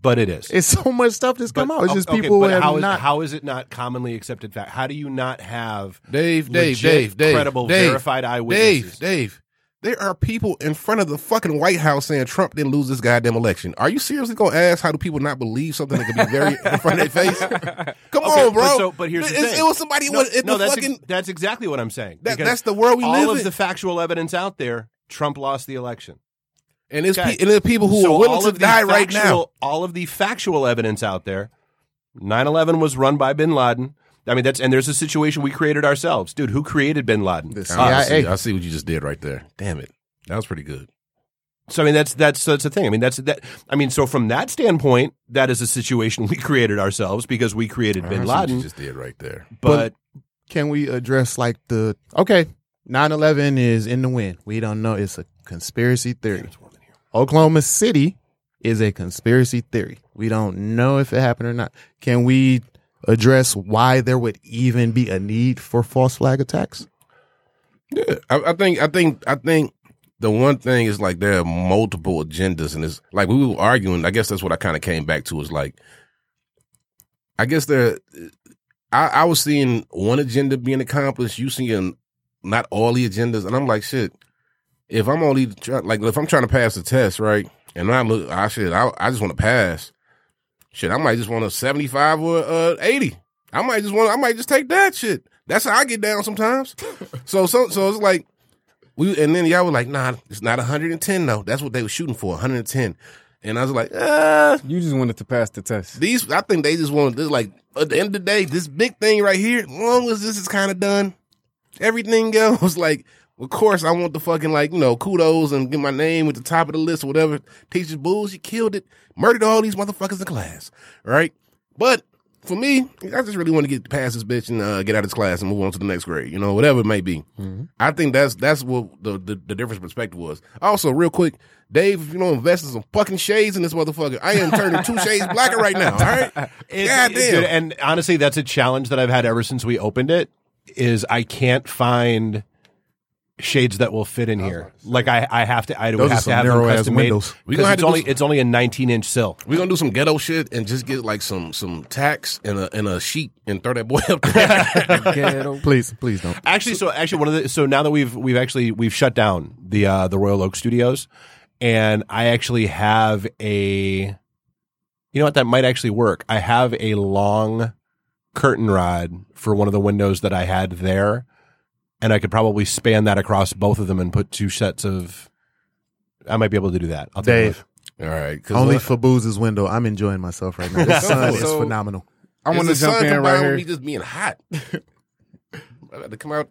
But it is. It's so much stuff that's come out. It's just okay, people but have how is, not. how is it not commonly accepted fact? How do you not have Dave, Dave, legit, Dave, Dave, credible, Dave, verified Dave. Dave. There are people in front of the fucking White House saying Trump didn't lose this goddamn election. Are you seriously gonna ask how do people not believe something that could be very in front of their face? Come Okay, on, bro. But, so, but here's the It- thing. it was somebody No, in no, the that's fucking. ex- that's exactly what I'm saying. That- that's the world we live. all live of in. the factual evidence out there, Trump lost the election. and it's Okay. pe- and there's people who So are willing to the die right now. All of the factual evidence out there, 9/11 was run by Bin Laden. I mean, that's and there's a situation we created ourselves, dude. Who created Bin Laden? The ah, I see, CIA. I see what you just did right there. Damn it. That was pretty good. So I mean that's that's that's the thing. I mean that's that. I mean so from that standpoint, that is a situation we created ourselves because we created I Bin see what Laden. you just did right there. But Can we address like the okay, 9-11 is in the wind. We don't know. It's a conspiracy theory. Oklahoma City is a conspiracy theory. We don't know if it happened or not. Can we address why there would even be a need for false flag attacks? Yeah, I, I think I think I think the one thing is like there are multiple agendas, and it's like we were arguing. I guess that's what I kind of came back to is like, I guess there. I, I was seeing one agenda being accomplished. You seeing not all the agendas, and I'm like, shit. If I'm only try, like if I'm trying to pass the test, right, and I look, I should, I, I just want to pass. Shit, I might just want a 75 or uh 80. I might just want, I might just take that shit. That's how I get down sometimes. so, so, so it's like we, and then y'all were like, nah, it's not 110 though. That's what they were shooting for, 110. And I was like, uh, You just wanted to pass the test. these, I think they just wanted this, like, at the end of the day, this big thing right here, as long as this is kind of done, everything else, like, of course, I want the fucking, like, you know, kudos and get my name at the top of the list or whatever. Teachers bulls, you killed it, murdered all these motherfuckers in class, right? But for me, I just really want to get past this bitch and uh, get out of this class and move on to the next grade, you know, whatever it may be. I think that's that's what the, the the difference perspective was. Also, real quick, Dave, if you don't invest in some fucking shades in this motherfucker, I am turning two shades blacker right now. All right, It- God it- damn. and honestly, that's a challenge that I've had ever since we opened it. Is I can't find shades that will fit in here. Like I, I have to, I would Those are have to some have them narrow-ass custom made. windows. We gonna Because have it's to do only some- it's only a 19 inch sill. We're gonna do some ghetto shit and just get like some some tacks and a and a sheet and throw that boy up there. Please, please don't. Actually, so actually, one of the so now that we've we've actually we've shut down the uh, the Royal Oak Studios, and I actually have a, you know what, that might actually work. I have a long curtain rod for one of the windows that I had there, and I could probably span that across both of them and put two sets of. I might be able to do that. I'll Dave, All right, 'cause only what- for Booze's window. I'm enjoying myself right now. The sun is So- phenomenal. I want to jump sun in combined right with here. Me just being hot. I got to come out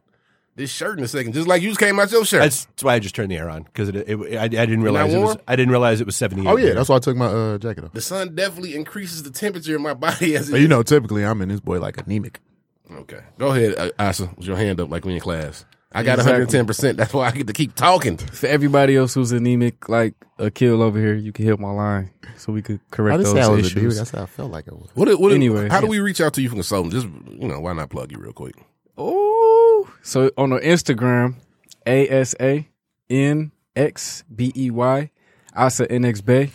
this shirt in a second, just like you just came out your shirt. That's, that's why I just turned the air on because it, it, I, I didn't realize it was warm? I didn't realize it was 78. Oh yeah, here. that's why I took my uh, jacket off. the sun definitely increases the temperature in my body as it. But you know, typically I'm in this boy like anemic. Okay, go ahead, uh, Asa, with your hand up like we in class. I got Exactly. 110. percent That's why I get to keep talking. For everybody else who's anemic, like Akil over here, you can hit my line so we could correct didn't those say I was a dude. issues. That's how I felt like it was. What? what Anyway, how do we reach out to you for consulting? Just you know, why not plug you real quick? Oh, so on the Instagram, A S A N X B E Y, Asa NX Bey,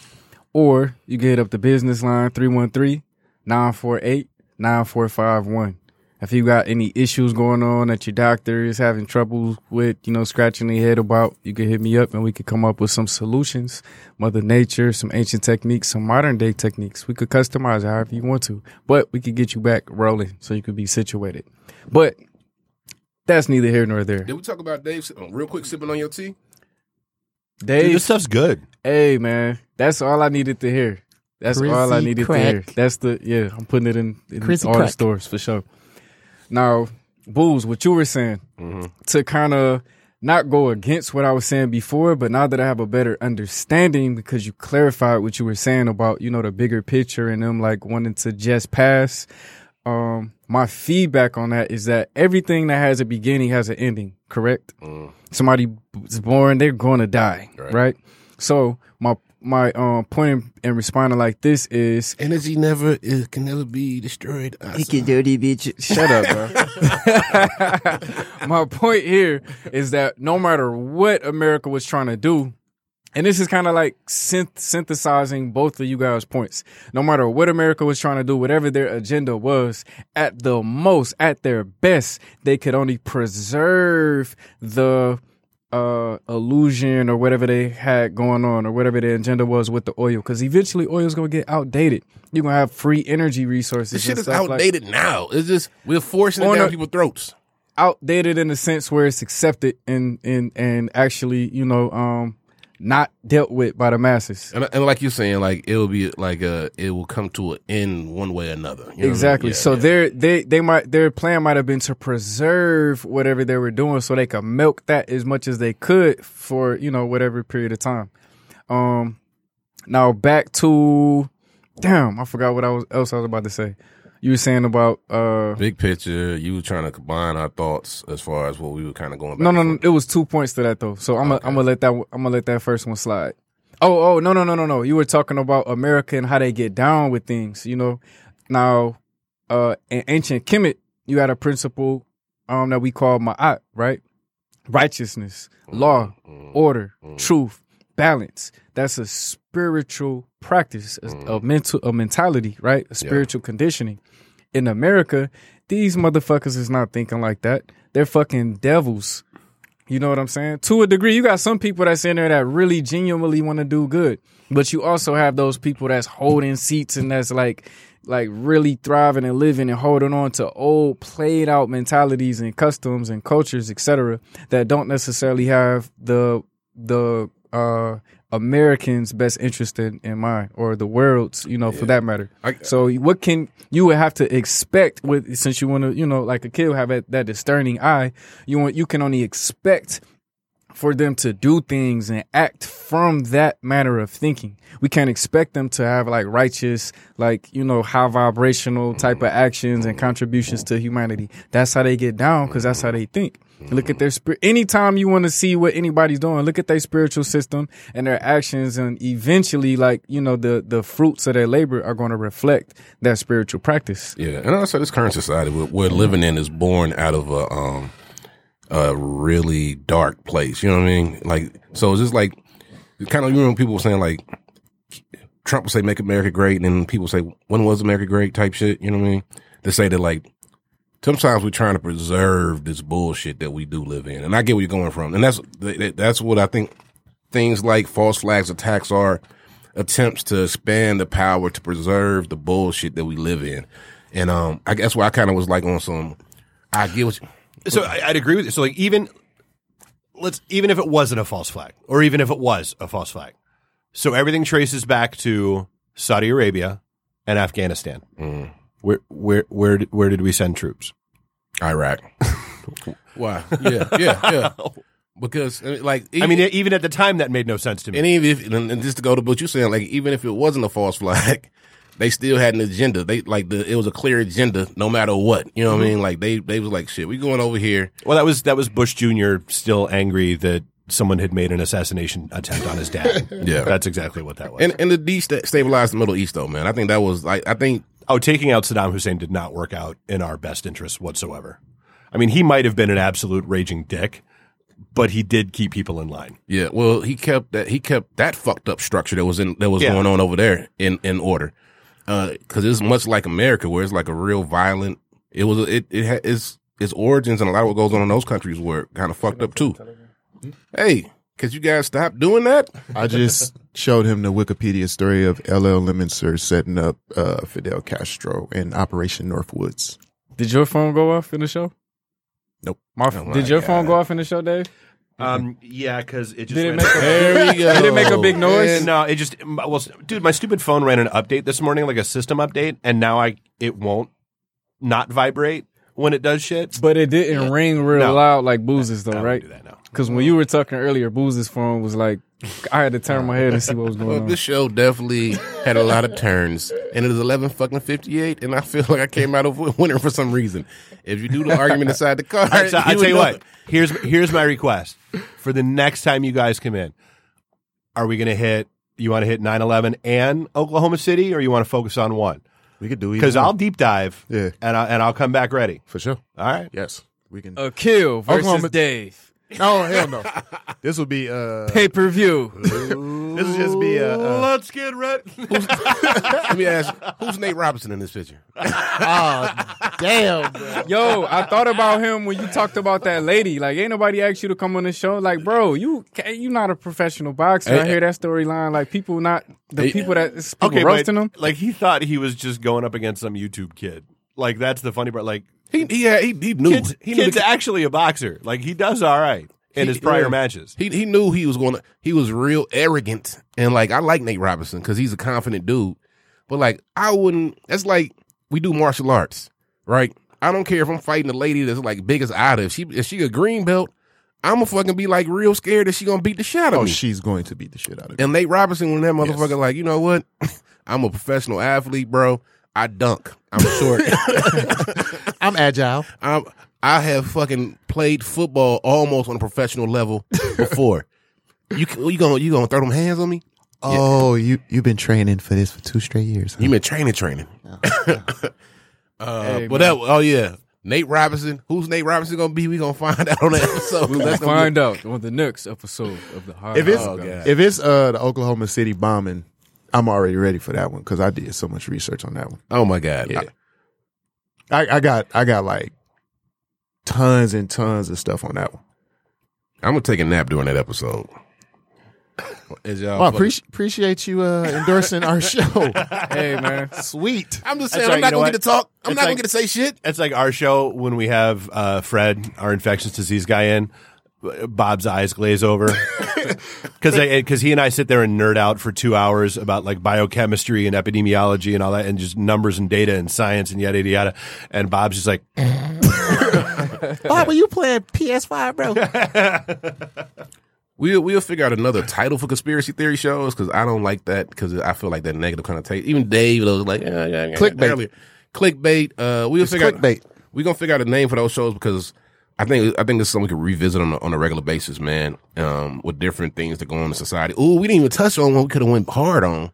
or you can hit up the business line 313 948 9451. If you got any issues going on that your doctor is having trouble with, you know, scratching their head about, you can hit me up and we could come up with some solutions. Mother Nature, some ancient techniques, some modern day techniques. We could customize however you want to, but we could get you back rolling so you could be situated. But that's neither here nor there. Did we talk about Dave uh, real quick sipping on your tea? Dude, Dave, this stuff's good. hey man, that's all I needed to hear. That's all I needed crack. to hear. That's the yeah. I'm putting it in, in Chrissy all the stores for sure. Now, Bulls, what you were saying Mm-hmm. to kind of not go against what I was saying before, but now that I have a better understanding because you clarified what you were saying about you know the bigger picture and them like wanting to just pass. Um, my feedback on that is that everything that has a beginning has an ending. Correct? Somebody is born, they're going to die, Right. right? So my my um point in, in responding like this is Energy never is, can never be destroyed. Asa. dirty bitch. Shut up, bro. My point here is that no matter what America was trying to do, and this is kind of like synth- synthesizing both of you guys' points. No matter what America was trying to do, whatever their agenda was, at the most, at their best, they could only preserve the uh illusion or whatever they had going on or whatever their agenda was with the oil because eventually oil's gonna get outdated you're gonna have free energy resources This shit is stuff like- outdated now. It's just we're forcing it down a- people's throats. outdated in the sense where it's accepted and and and actually you know um not dealt with by the masses. And, and like you're saying, like it will be like uh it will come to an end one way or another. You know what I mean? Exactly. Yeah, so yeah. their they they might their plan might have been to preserve whatever they were doing so they could milk that as much as they could for, you know, whatever period of time. Um now back to damn, I forgot what I was else I was about to say. You were saying about uh big picture, you were trying to combine our thoughts as far as what we were kind of going. Back no no no it was two points to that though. So I'm gonna I'm gonna let that I'm gonna let that first one slide. Oh oh no no no no no. You were talking about America and how they get down with things, you know. Now uh in ancient Kemet, you had a principle um that we call ma'at, right? Righteousness, law, order, truth, balance. That's a spiritual practice, a, mm. a mental a mentality, right? A spiritual conditioning. In America, these motherfuckers is not thinking like that. They're fucking devils. You know what I'm saying? To a degree, you got some people that's in there that really genuinely want to do good, but you also have those people that's holding seats and that's like, like really thriving and living and holding on to old, played out mentalities and customs and cultures, etc., that don't necessarily have the the uh Americans' best interest in, in mind, or the world's, you know, for that matter. I- so, what can you would have to expect with since you want to, you know, like a kid have that, that discerning eye. You want you can only expect for them to do things and act from that manner of thinking. We can't expect them to have like righteous, like, you know, high vibrational type of actions and contributions to humanity. That's how they get down because that's how they think. Look at their spirit. Anytime you want to see what anybody's doing, look at their spiritual system and their actions and eventually like, you know, the, the fruits of their labor are going to reflect that spiritual practice. Yeah, and also this current society we're, we're living in is born out of a um a really dark place. You know what I mean? Like, so it's just like kind of you know people saying like Trump would say "Make America Great," and then people say "When was America great?" type shit. You know what I mean? To say that like sometimes we're trying to preserve this bullshit that we do live in, and I get where you're going from, and that's that's what I think things like false flags attacks are attempts to expand the power to preserve the bullshit that we live in. And um, I guess where I kind of was like on some, I get what you, So I, I'd agree with you. So like even let's even if it wasn't a false flag, or even if it was a false flag, so everything traces back to Saudi Arabia and Afghanistan. Mm. Where where where did- where did we send troops? Iraq. Why? Yeah, yeah, yeah. Because I mean, like, I mean, even at the time, that made no sense to me. and even if, and just to go to what you're saying, like, even if it wasn't a false flag, they still had an agenda. They like the it was a clear agenda, no matter what. You know what I mm-hmm. mean? Like they they was like, shit, we going over here. well, that was that was Bush Jr. still angry that someone had made an assassination attempt on his dad. Yeah. that's exactly what that was. And and the destabilized the Middle East, though, man. I think that was like I think oh, taking out Saddam Hussein did not work out in our best interests whatsoever. I mean, he might have been an absolute raging dick, but he did keep people in line. Yeah, well, he kept that he kept that fucked up structure that was in that was Yeah. going on over there in in order. Uh, because it's much like America, where it's like a real violent. It was it it ha, its its origins and a lot of what goes on in those countries were kind of fucked up too. Hey, could you guys stop doing that? I just showed him the Wikipedia story of LL Lemnitzer setting up uh, Fidel Castro in Operation Northwoods. Did your phone go off in the show? Nope. My, Oh my did your phone go off in the show, Dave? Um, yeah, because it just Did it make a There we go. Did it make a big noise? no, it just well, dude, my stupid phone ran an update this morning, like a system update, and now I it won't not vibrate when it does shit. But it didn't ring real No. loud like Booz's though, I right? do that now. Because when you were talking earlier, Booz's phone was like, I had to turn my head and see what was Well, going on. this show definitely had a lot of turns, and it is eleven fucking fifty eight, and I feel like I came out of a winner for some reason. If you do the argument inside the car, All right, so I would tell you know what. it. Here's here's my request for the next time you guys come in. Are we going to hit? You want to hit 9/11 and Oklahoma City, or you want to focus on one? We could do either Because. I'll deep dive, Yeah. and I and I'll come back ready. for sure. All right. Yes, we can. Akil versus Oklahoma- Dave. Oh hell no! this will be uh. Pay per view. This will just be uh, uh Let's get ready. Let me ask, who's Nate Robinson in this picture? Oh damn. Bro. Yo, I thought about him when you talked about that lady. Like, ain't nobody asked you to come on the show. Like, bro, you you not a professional boxer. I hear that storyline. Like, people not the Hey, people that it's people Okay, roasting but, them. like he thought he was just going up against some YouTube kid. Like that's the funny part. Like He he had, he, he knew kid's, he knew kid's the, actually a boxer. Like he does all right. in He- his prior yeah. matches. He he knew he was going to. He was real arrogant and like I like Nate Robinson because he's a confident dude. But like I wouldn't. That's like we do martial arts, right? I don't care if I'm fighting a lady that's like big as Ida. If she if she a green belt, I'm gonna fucking be like real scared that she gonna beat the shit out of Oh, me. she's going to beat the shit out of you. and Nate Robinson, when that motherfucker Yes. like, you know what? I'm a professional athlete, bro. I dunk. I'm short. I'm agile. I'm, I have fucking played football almost on a professional level before. you you gonna you gonna throw them hands on me? Oh, you you've been training for this for two straight years. huh? You been training, training. uh, Hey, but that, oh yeah, Nate Robinson. Who's Nate Robinson gonna be? We gonna find out on that episode. We'll That's gonna be- find out on the next episode of the Hard if it's Oh, if it's uh the Oklahoma City bombing, I'm already ready for that one because I did so much research on that one. Oh my god. Yeah. I, I got I got like tons and tons of stuff on that one. I, am gonna take a nap during that episode. As y'all Well, fucking- appreciate appreciate you uh endorsing our show. Hey man, Sweet. I'm just saying, right, I'm not you know gonna get to talk. I'm It's not gonna get to say shit. It's like our show when we have uh, Fred, our infectious disease guy, in. Bob's eyes glaze over because because he and I sit there and nerd out for two hours about like biochemistry and epidemiology and all that and just numbers and data and science and yada yada yada. And Bob's just like, Bob, are you playing PS5, bro? We'll we'll figure out another title for conspiracy theory shows because I don't like that because I feel like that negative connotation. Even Dave was like yeah, yeah, yeah, Clickbait. earlier. clickbait. Uh, we'll figure clickbait. out we're gonna figure out a name for those shows because I think I think this is something we could revisit on a, on a regular basis, man. Um, with different things that go on in society. Ooh, we didn't even touch on what we could have went hard on.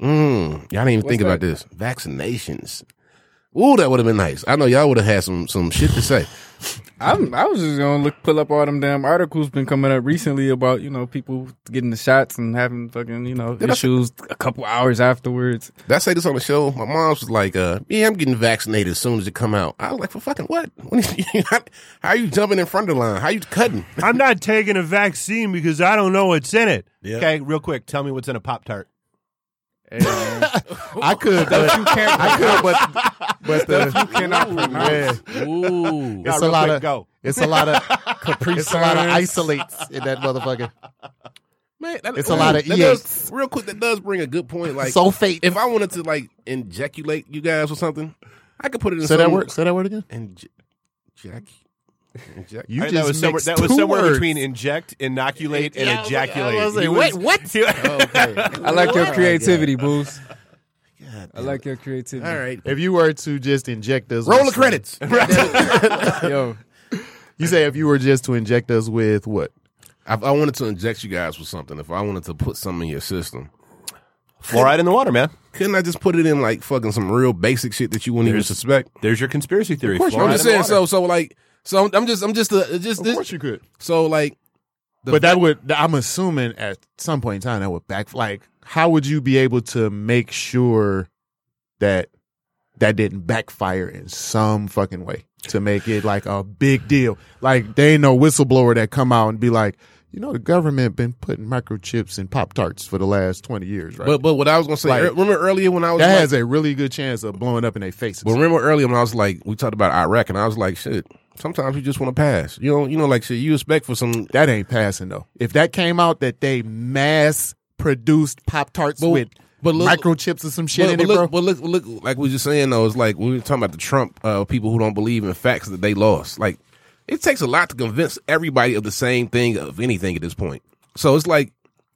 Mm, y'all didn't even think about this. Vaccinations. Ooh, that would have been nice. I know y'all would have had some some shit to say. I'm, I was just gonna look pull up all them damn articles been coming up recently about you know people getting the shots and having fucking you know Did I- issues a couple hours afterwards. Did I say this on the show? My mom was like, uh, yeah, I'm getting vaccinated as soon as it come out. I was like, for fucking what? What is- how, how are you jumping in front of the line? How you cutting? I'm not taking a vaccine because I don't know what's in it. Yeah. Okay, real quick, tell me what's in a Pop Tart. Hey. I could, but I could, but but the, you cannot pronounce. yeah, Ooh. it's a lot quick, of go. It's a lot of it's a lot of isolates in that motherfucker. Man, that- It's a lot of that EAs. real quick, that does bring a good point. Like, Sulfate. if I wanted to like injeculate you guys or something, I could put it in Say that word. Say that word again. Inj- Jack. Inject. You All right, just that was somewhere, that was somewhere words. between inject, inoculate, and Yeah, I was like- I ejaculate. was like, He wait, what? Oh, he- I like your creativity, Boost. God I like your creativity. All right. If you were to just inject us, Roll the credits. Yo, You say if you were just to inject us with what? if I wanted to inject you guys with something, if I wanted to put something in your system, Fluoride in the water, man. couldn't I just put it in like fucking some real basic shit that you wouldn't even suspect? There's your conspiracy theory. course I'm just saying. So, so like, so I'm just, I'm just, uh, just this. Course you could. So like, the But that would, I'm assuming at some point in time that would back. Like, how would you be able to make sure that that didn't backfire in some fucking way to make it like a big deal? Like, they ain't no whistleblower that come out and be like, you know, the government been putting microchips in Pop Tarts for the last 20 years, right? But but what I was gonna say, Like- er- remember earlier when I was that like, has a really good chance of blowing up in their faces. but remember earlier when I was like, we talked about Iraq, and I was like, shit. Sometimes you just want to pass. You know, you know, like shit. You expect for some. that ain't passing though. If that came out that they mass produced Pop Tarts with but look- microchips or some shit But, in but it, look, bro. but look, look, like we were just saying though, it's like we were talking about the Trump uh, people who don't believe in facts that they lost. Like it takes a lot to convince everybody of the same thing of anything at this point. So it's like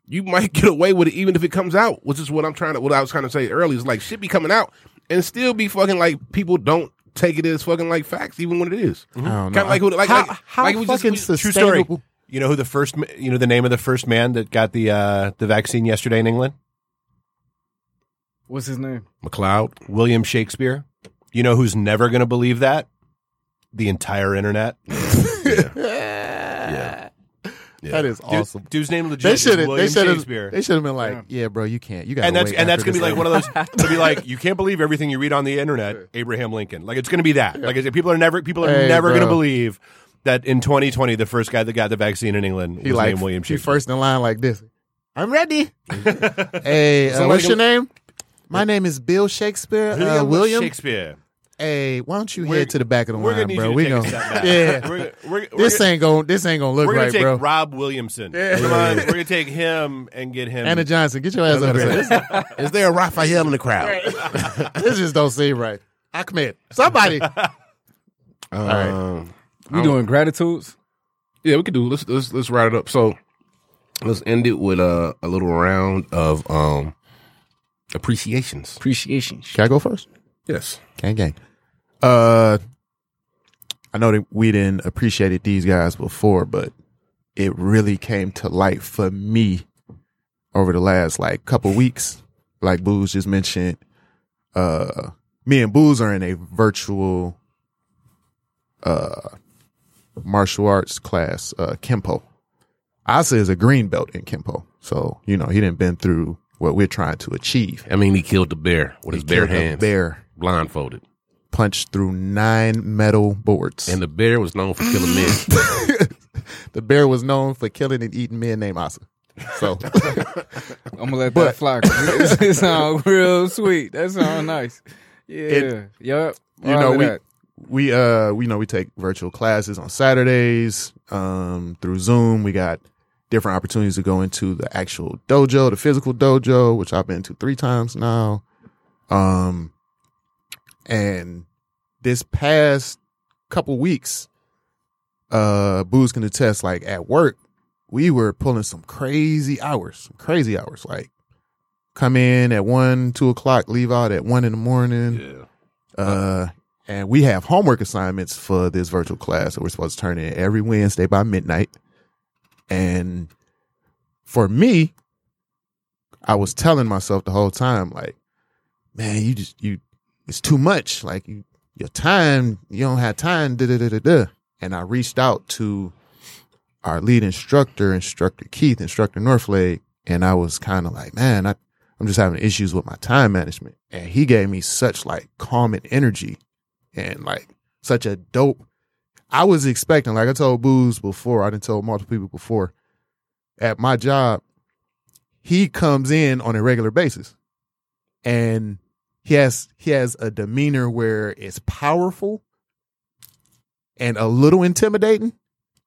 you might get away with it even if it comes out, which is what I'm trying to. What I was trying to say earlier is like shit be coming out and still be fucking like people don't take it as fucking like facts even when it is. I don't. Kind of like what- like how, like, how like we just- fucking we- True story. You know who the first, you know the name of the first man that got the uh, the vaccine yesterday in England? what's his name? McLeod. William Shakespeare. You know who's never going to believe that? The entire internet. Yeah. That is Dude, awesome. dude's name legit They is should have. They William should Shakespeare. have. They should have been like, "Yeah, bro, you can't. You got." and that's and that's gonna be like one of those. It'll be like you can't believe everything you read on the internet. Abraham Lincoln, like it's gonna be that. Like I said, people are never people are Hey, never gonna believe that in 2020 the first guy that got the vaccine in England was like named William he Shakespeare. first in line like this. I'm ready. hey, uh, Somebody what's your can- name? My name is Bill Shakespeare. Uh, William. Shakespeare. Hey, why don't you We're- head to the back of the We're gonna line, bro? we take gonna, a step yeah. We're, we're, we're gonna- This ain't gonna look We're gonna right, take bro. Rob Williamson. Yeah. Come on, we're gonna take him and get him. Anna Johnson, get your ass over here. Is there a Raphael in the crowd? this just don't seem right. Ahmed, somebody. Um, We doing gratitudes. Yeah, we could do. Let's let's let's write it up. So let's end it with a a little round of um appreciations. Appreciation. Can I go first? Yes. Gang gang. Uh, I know that we didn't appreciate these guys before, but it really came to light for me over the last like couple weeks. Like Booze just mentioned, uh, me and Booze are in a virtual uh martial arts class, uh, Kempo. Asa is a green belt in Kempo, so you know he didn't been through what we're trying to achieve. I mean, he killed the bear with his bare hands, bear blindfolded, punched through nine metal boards. and the bear was known for killing men. the bear was known for killing and eating men named Asa. So I'm gonna let that fly. It, it sound real sweet. That sounds nice. Yeah. It- yep. you know we that. we uh we know we take virtual classes on Saturdays um through Zoom. We got different opportunities to go into the actual dojo, the physical dojo, which I've been to three times now. Um and this past couple weeks, uh Booze can attest like at work, we were pulling some crazy hours, some crazy hours. Like come in at one, two o'clock, leave out at one in the morning. yeah. Uh, and we have homework assignments for this virtual class that we're supposed to turn in every Wednesday by midnight. And for me, I was telling myself the whole time, like, man, you just you it's too much. Like you your time, you don't have time, da da da da da. And I reached out to our lead instructor, instructor Keith, instructor Northlake, and I was kind of like, man, I I'm just having issues with my time management. And he gave me such like calm and energy and like such a dope. I was expecting, like I told Booze before, I didn't tell multiple people before, at my job, he comes in on a regular basis. And he has he has a demeanor where it's powerful and a little intimidating,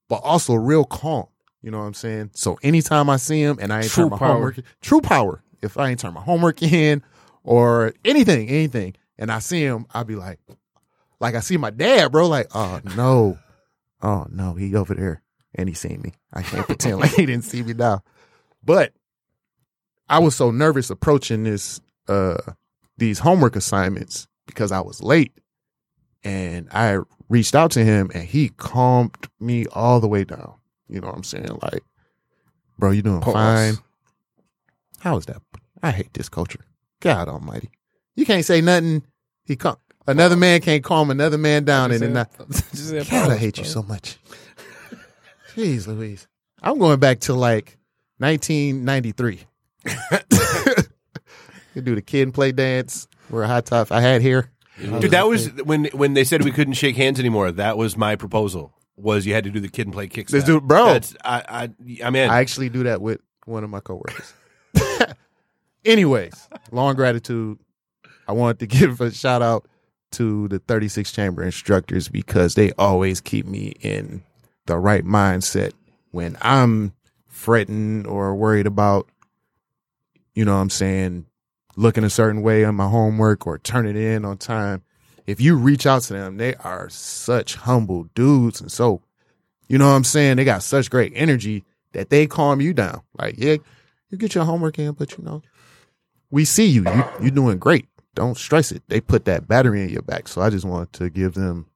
but also real calm. You know what I'm saying? So anytime I see him and I ain't True turn my power. homework, true power. If I ain't turn my homework in or anything, anything, and I see him, I'll be like, like I see my dad, bro. Like, oh no, oh no, he over there and he seen me. I can't pretend like he didn't see me now. But I was so nervous approaching this uh these homework assignments because I was late. And I reached out to him and he calmed me all the way down. You know what I'm saying? Like, bro, you doing Pause. fine. How is that? I hate this culture. God almighty. You can't say nothing. He calm another man can't calm another man down and then not God, I hate you so much. Jeez Louise. I'm going back to like 1993. you do the Kid 'n Play dance. Wear a hot top. I had hair. Dude, that was when when they said we couldn't shake hands anymore. That was my proposal. Was you had to do the Kid 'n Play kickstep. Let's do it, bro. That's, I, I, I'm in. I actually do that with one of my coworkers. Anyways, long gratitude. I wanted to give a shout out to the 36 chamber instructors because they always keep me in the right mindset when I'm fretting or worried about, you know what I'm saying, looking a certain way on my homework or turning it in on time. If you reach out to them, they are such humble dudes. And so, you know what I'm saying? They got such great energy that they calm you down. Like, yeah, you get your homework in, but you know, we see you. You you doing great. Don't stress it. They put that battery in your back. So I just want to give them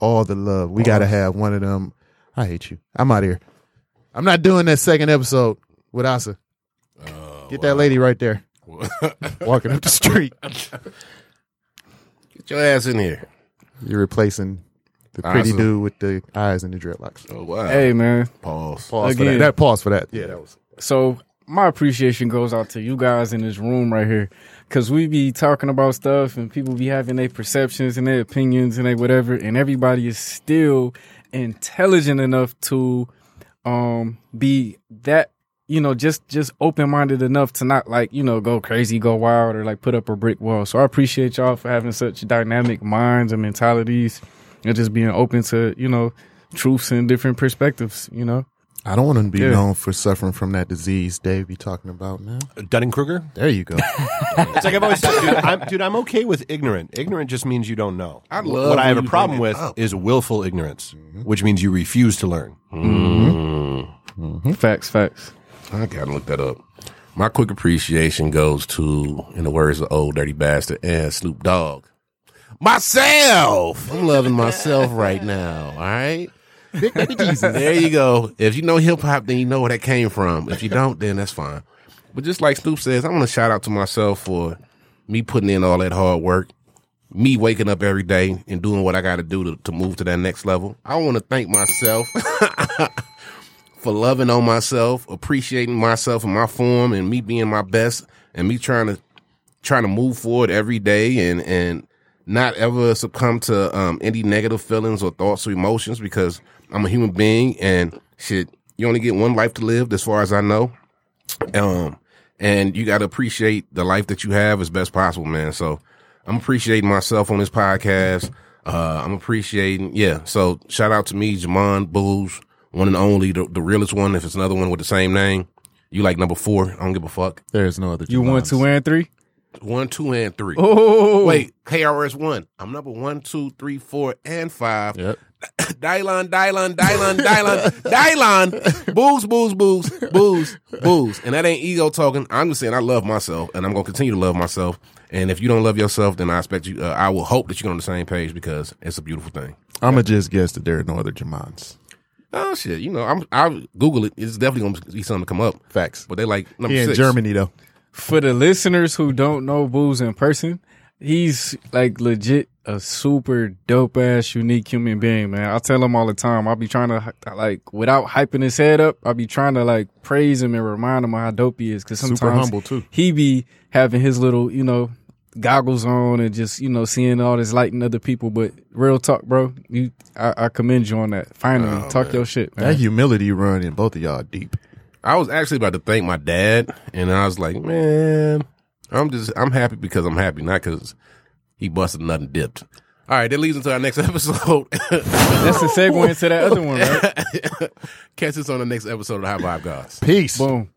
all the love. We gotta have one of them. I hate you. I'm out here. I'm not doing that second episode with Asa. Oh, get that lady right there. Walking up the street. Get your ass in here. You're replacing the pretty Asa. dude with the eyes and the dreadlocks. Oh wow. Hey man. Pause. Pause for Again. that. That pause for that. Yeah, that was So my appreciation goes out to you guys in this room right here, because we be talking about stuff and people be having their perceptions and their opinions and they whatever, and everybody is still intelligent enough to um be that you know, just just open minded enough to not like you know go crazy, go wild, or like put up a brick wall. So I appreciate y'all for having such dynamic minds and mentalities, and just being open to you know truths and different perspectives. You know, I don't want to be Yeah. known for suffering from that disease Dave be talking about, man. Dunning Kruger. There you go. It's like I've always said, dude I'm, dude. I'm okay with ignorant. Ignorant just means you don't know. I love what I have a problem with up. is willful ignorance, mm-hmm. which means you refuse to learn. Mm-hmm. Mm-hmm. facts, facts. I gotta look that up. My quick appreciation goes to, in the words of Ol' Dirty Bastard and Snoop Dogg, myself. I'm loving myself right now. All right. Big baby Jesus. There you go. If you know hip hop, then you know where that came from. If you don't, then that's fine. But just like Snoop says, I want to shout out to myself for me putting in all that hard work, me waking up every day and doing what I got to do to to move to that next level. I want to thank myself for loving on myself, appreciating myself and my form, and me being my best, and me trying to trying to move forward every day and and not ever succumb to um, any negative feelings or thoughts or emotions because I'm a human being and shit. You only get one life to live, as far as I know. Um, and you got to appreciate the life that you have as best possible, man. So I'm appreciating myself on this podcast. Uh, I'm appreciating, yeah. So shout out to me, Jamon Booz, one and only, the, the realest one. If it's another one with the same name, you like number four. I don't give a fuck. There's no other. You one, two, and three. One, two, and three. Oh, Wait, KRS one. I'm number one, two, three, four, and five. Yep. Dylon, Dylon, Dylon, Dylon, Dylon. Booze, booze, booze, booze, booze. And that ain't ego talking. I'm just saying I love myself, and I'm gonna continue to love myself. And if you don't love yourself, then I expect you. Uh, I will hope that you're on the same page because it's a beautiful thing. I'm gonna just guess that there are no other Jamons. Oh shit, you know I'm. I Google it. It's definitely gonna be something to come up. Facts. But they like number He in. Germany though. for the listeners who don't know Booz in person, he's like legit a super dope ass unique human being, man. I tell him all the time. I'll be trying to like without hyping his head up. I'll be trying to like praise him and remind him how dope he is because sometimes Super humble too. he be having his little, you know, goggles on and just you know seeing all this light in other people. But real talk, bro, you I, I commend you on that. Finally, oh, talk your shit, man. That humility run in both of y'all deep. I was actually about to thank my dad, and I was like, man, I'm just I'm happy because I'm happy, not because he busted nothing dipped. All right, that leads into our next episode. That's the segue into that other one, right? Catch us on the next episode of High Vibe Guys. Peace. Boom.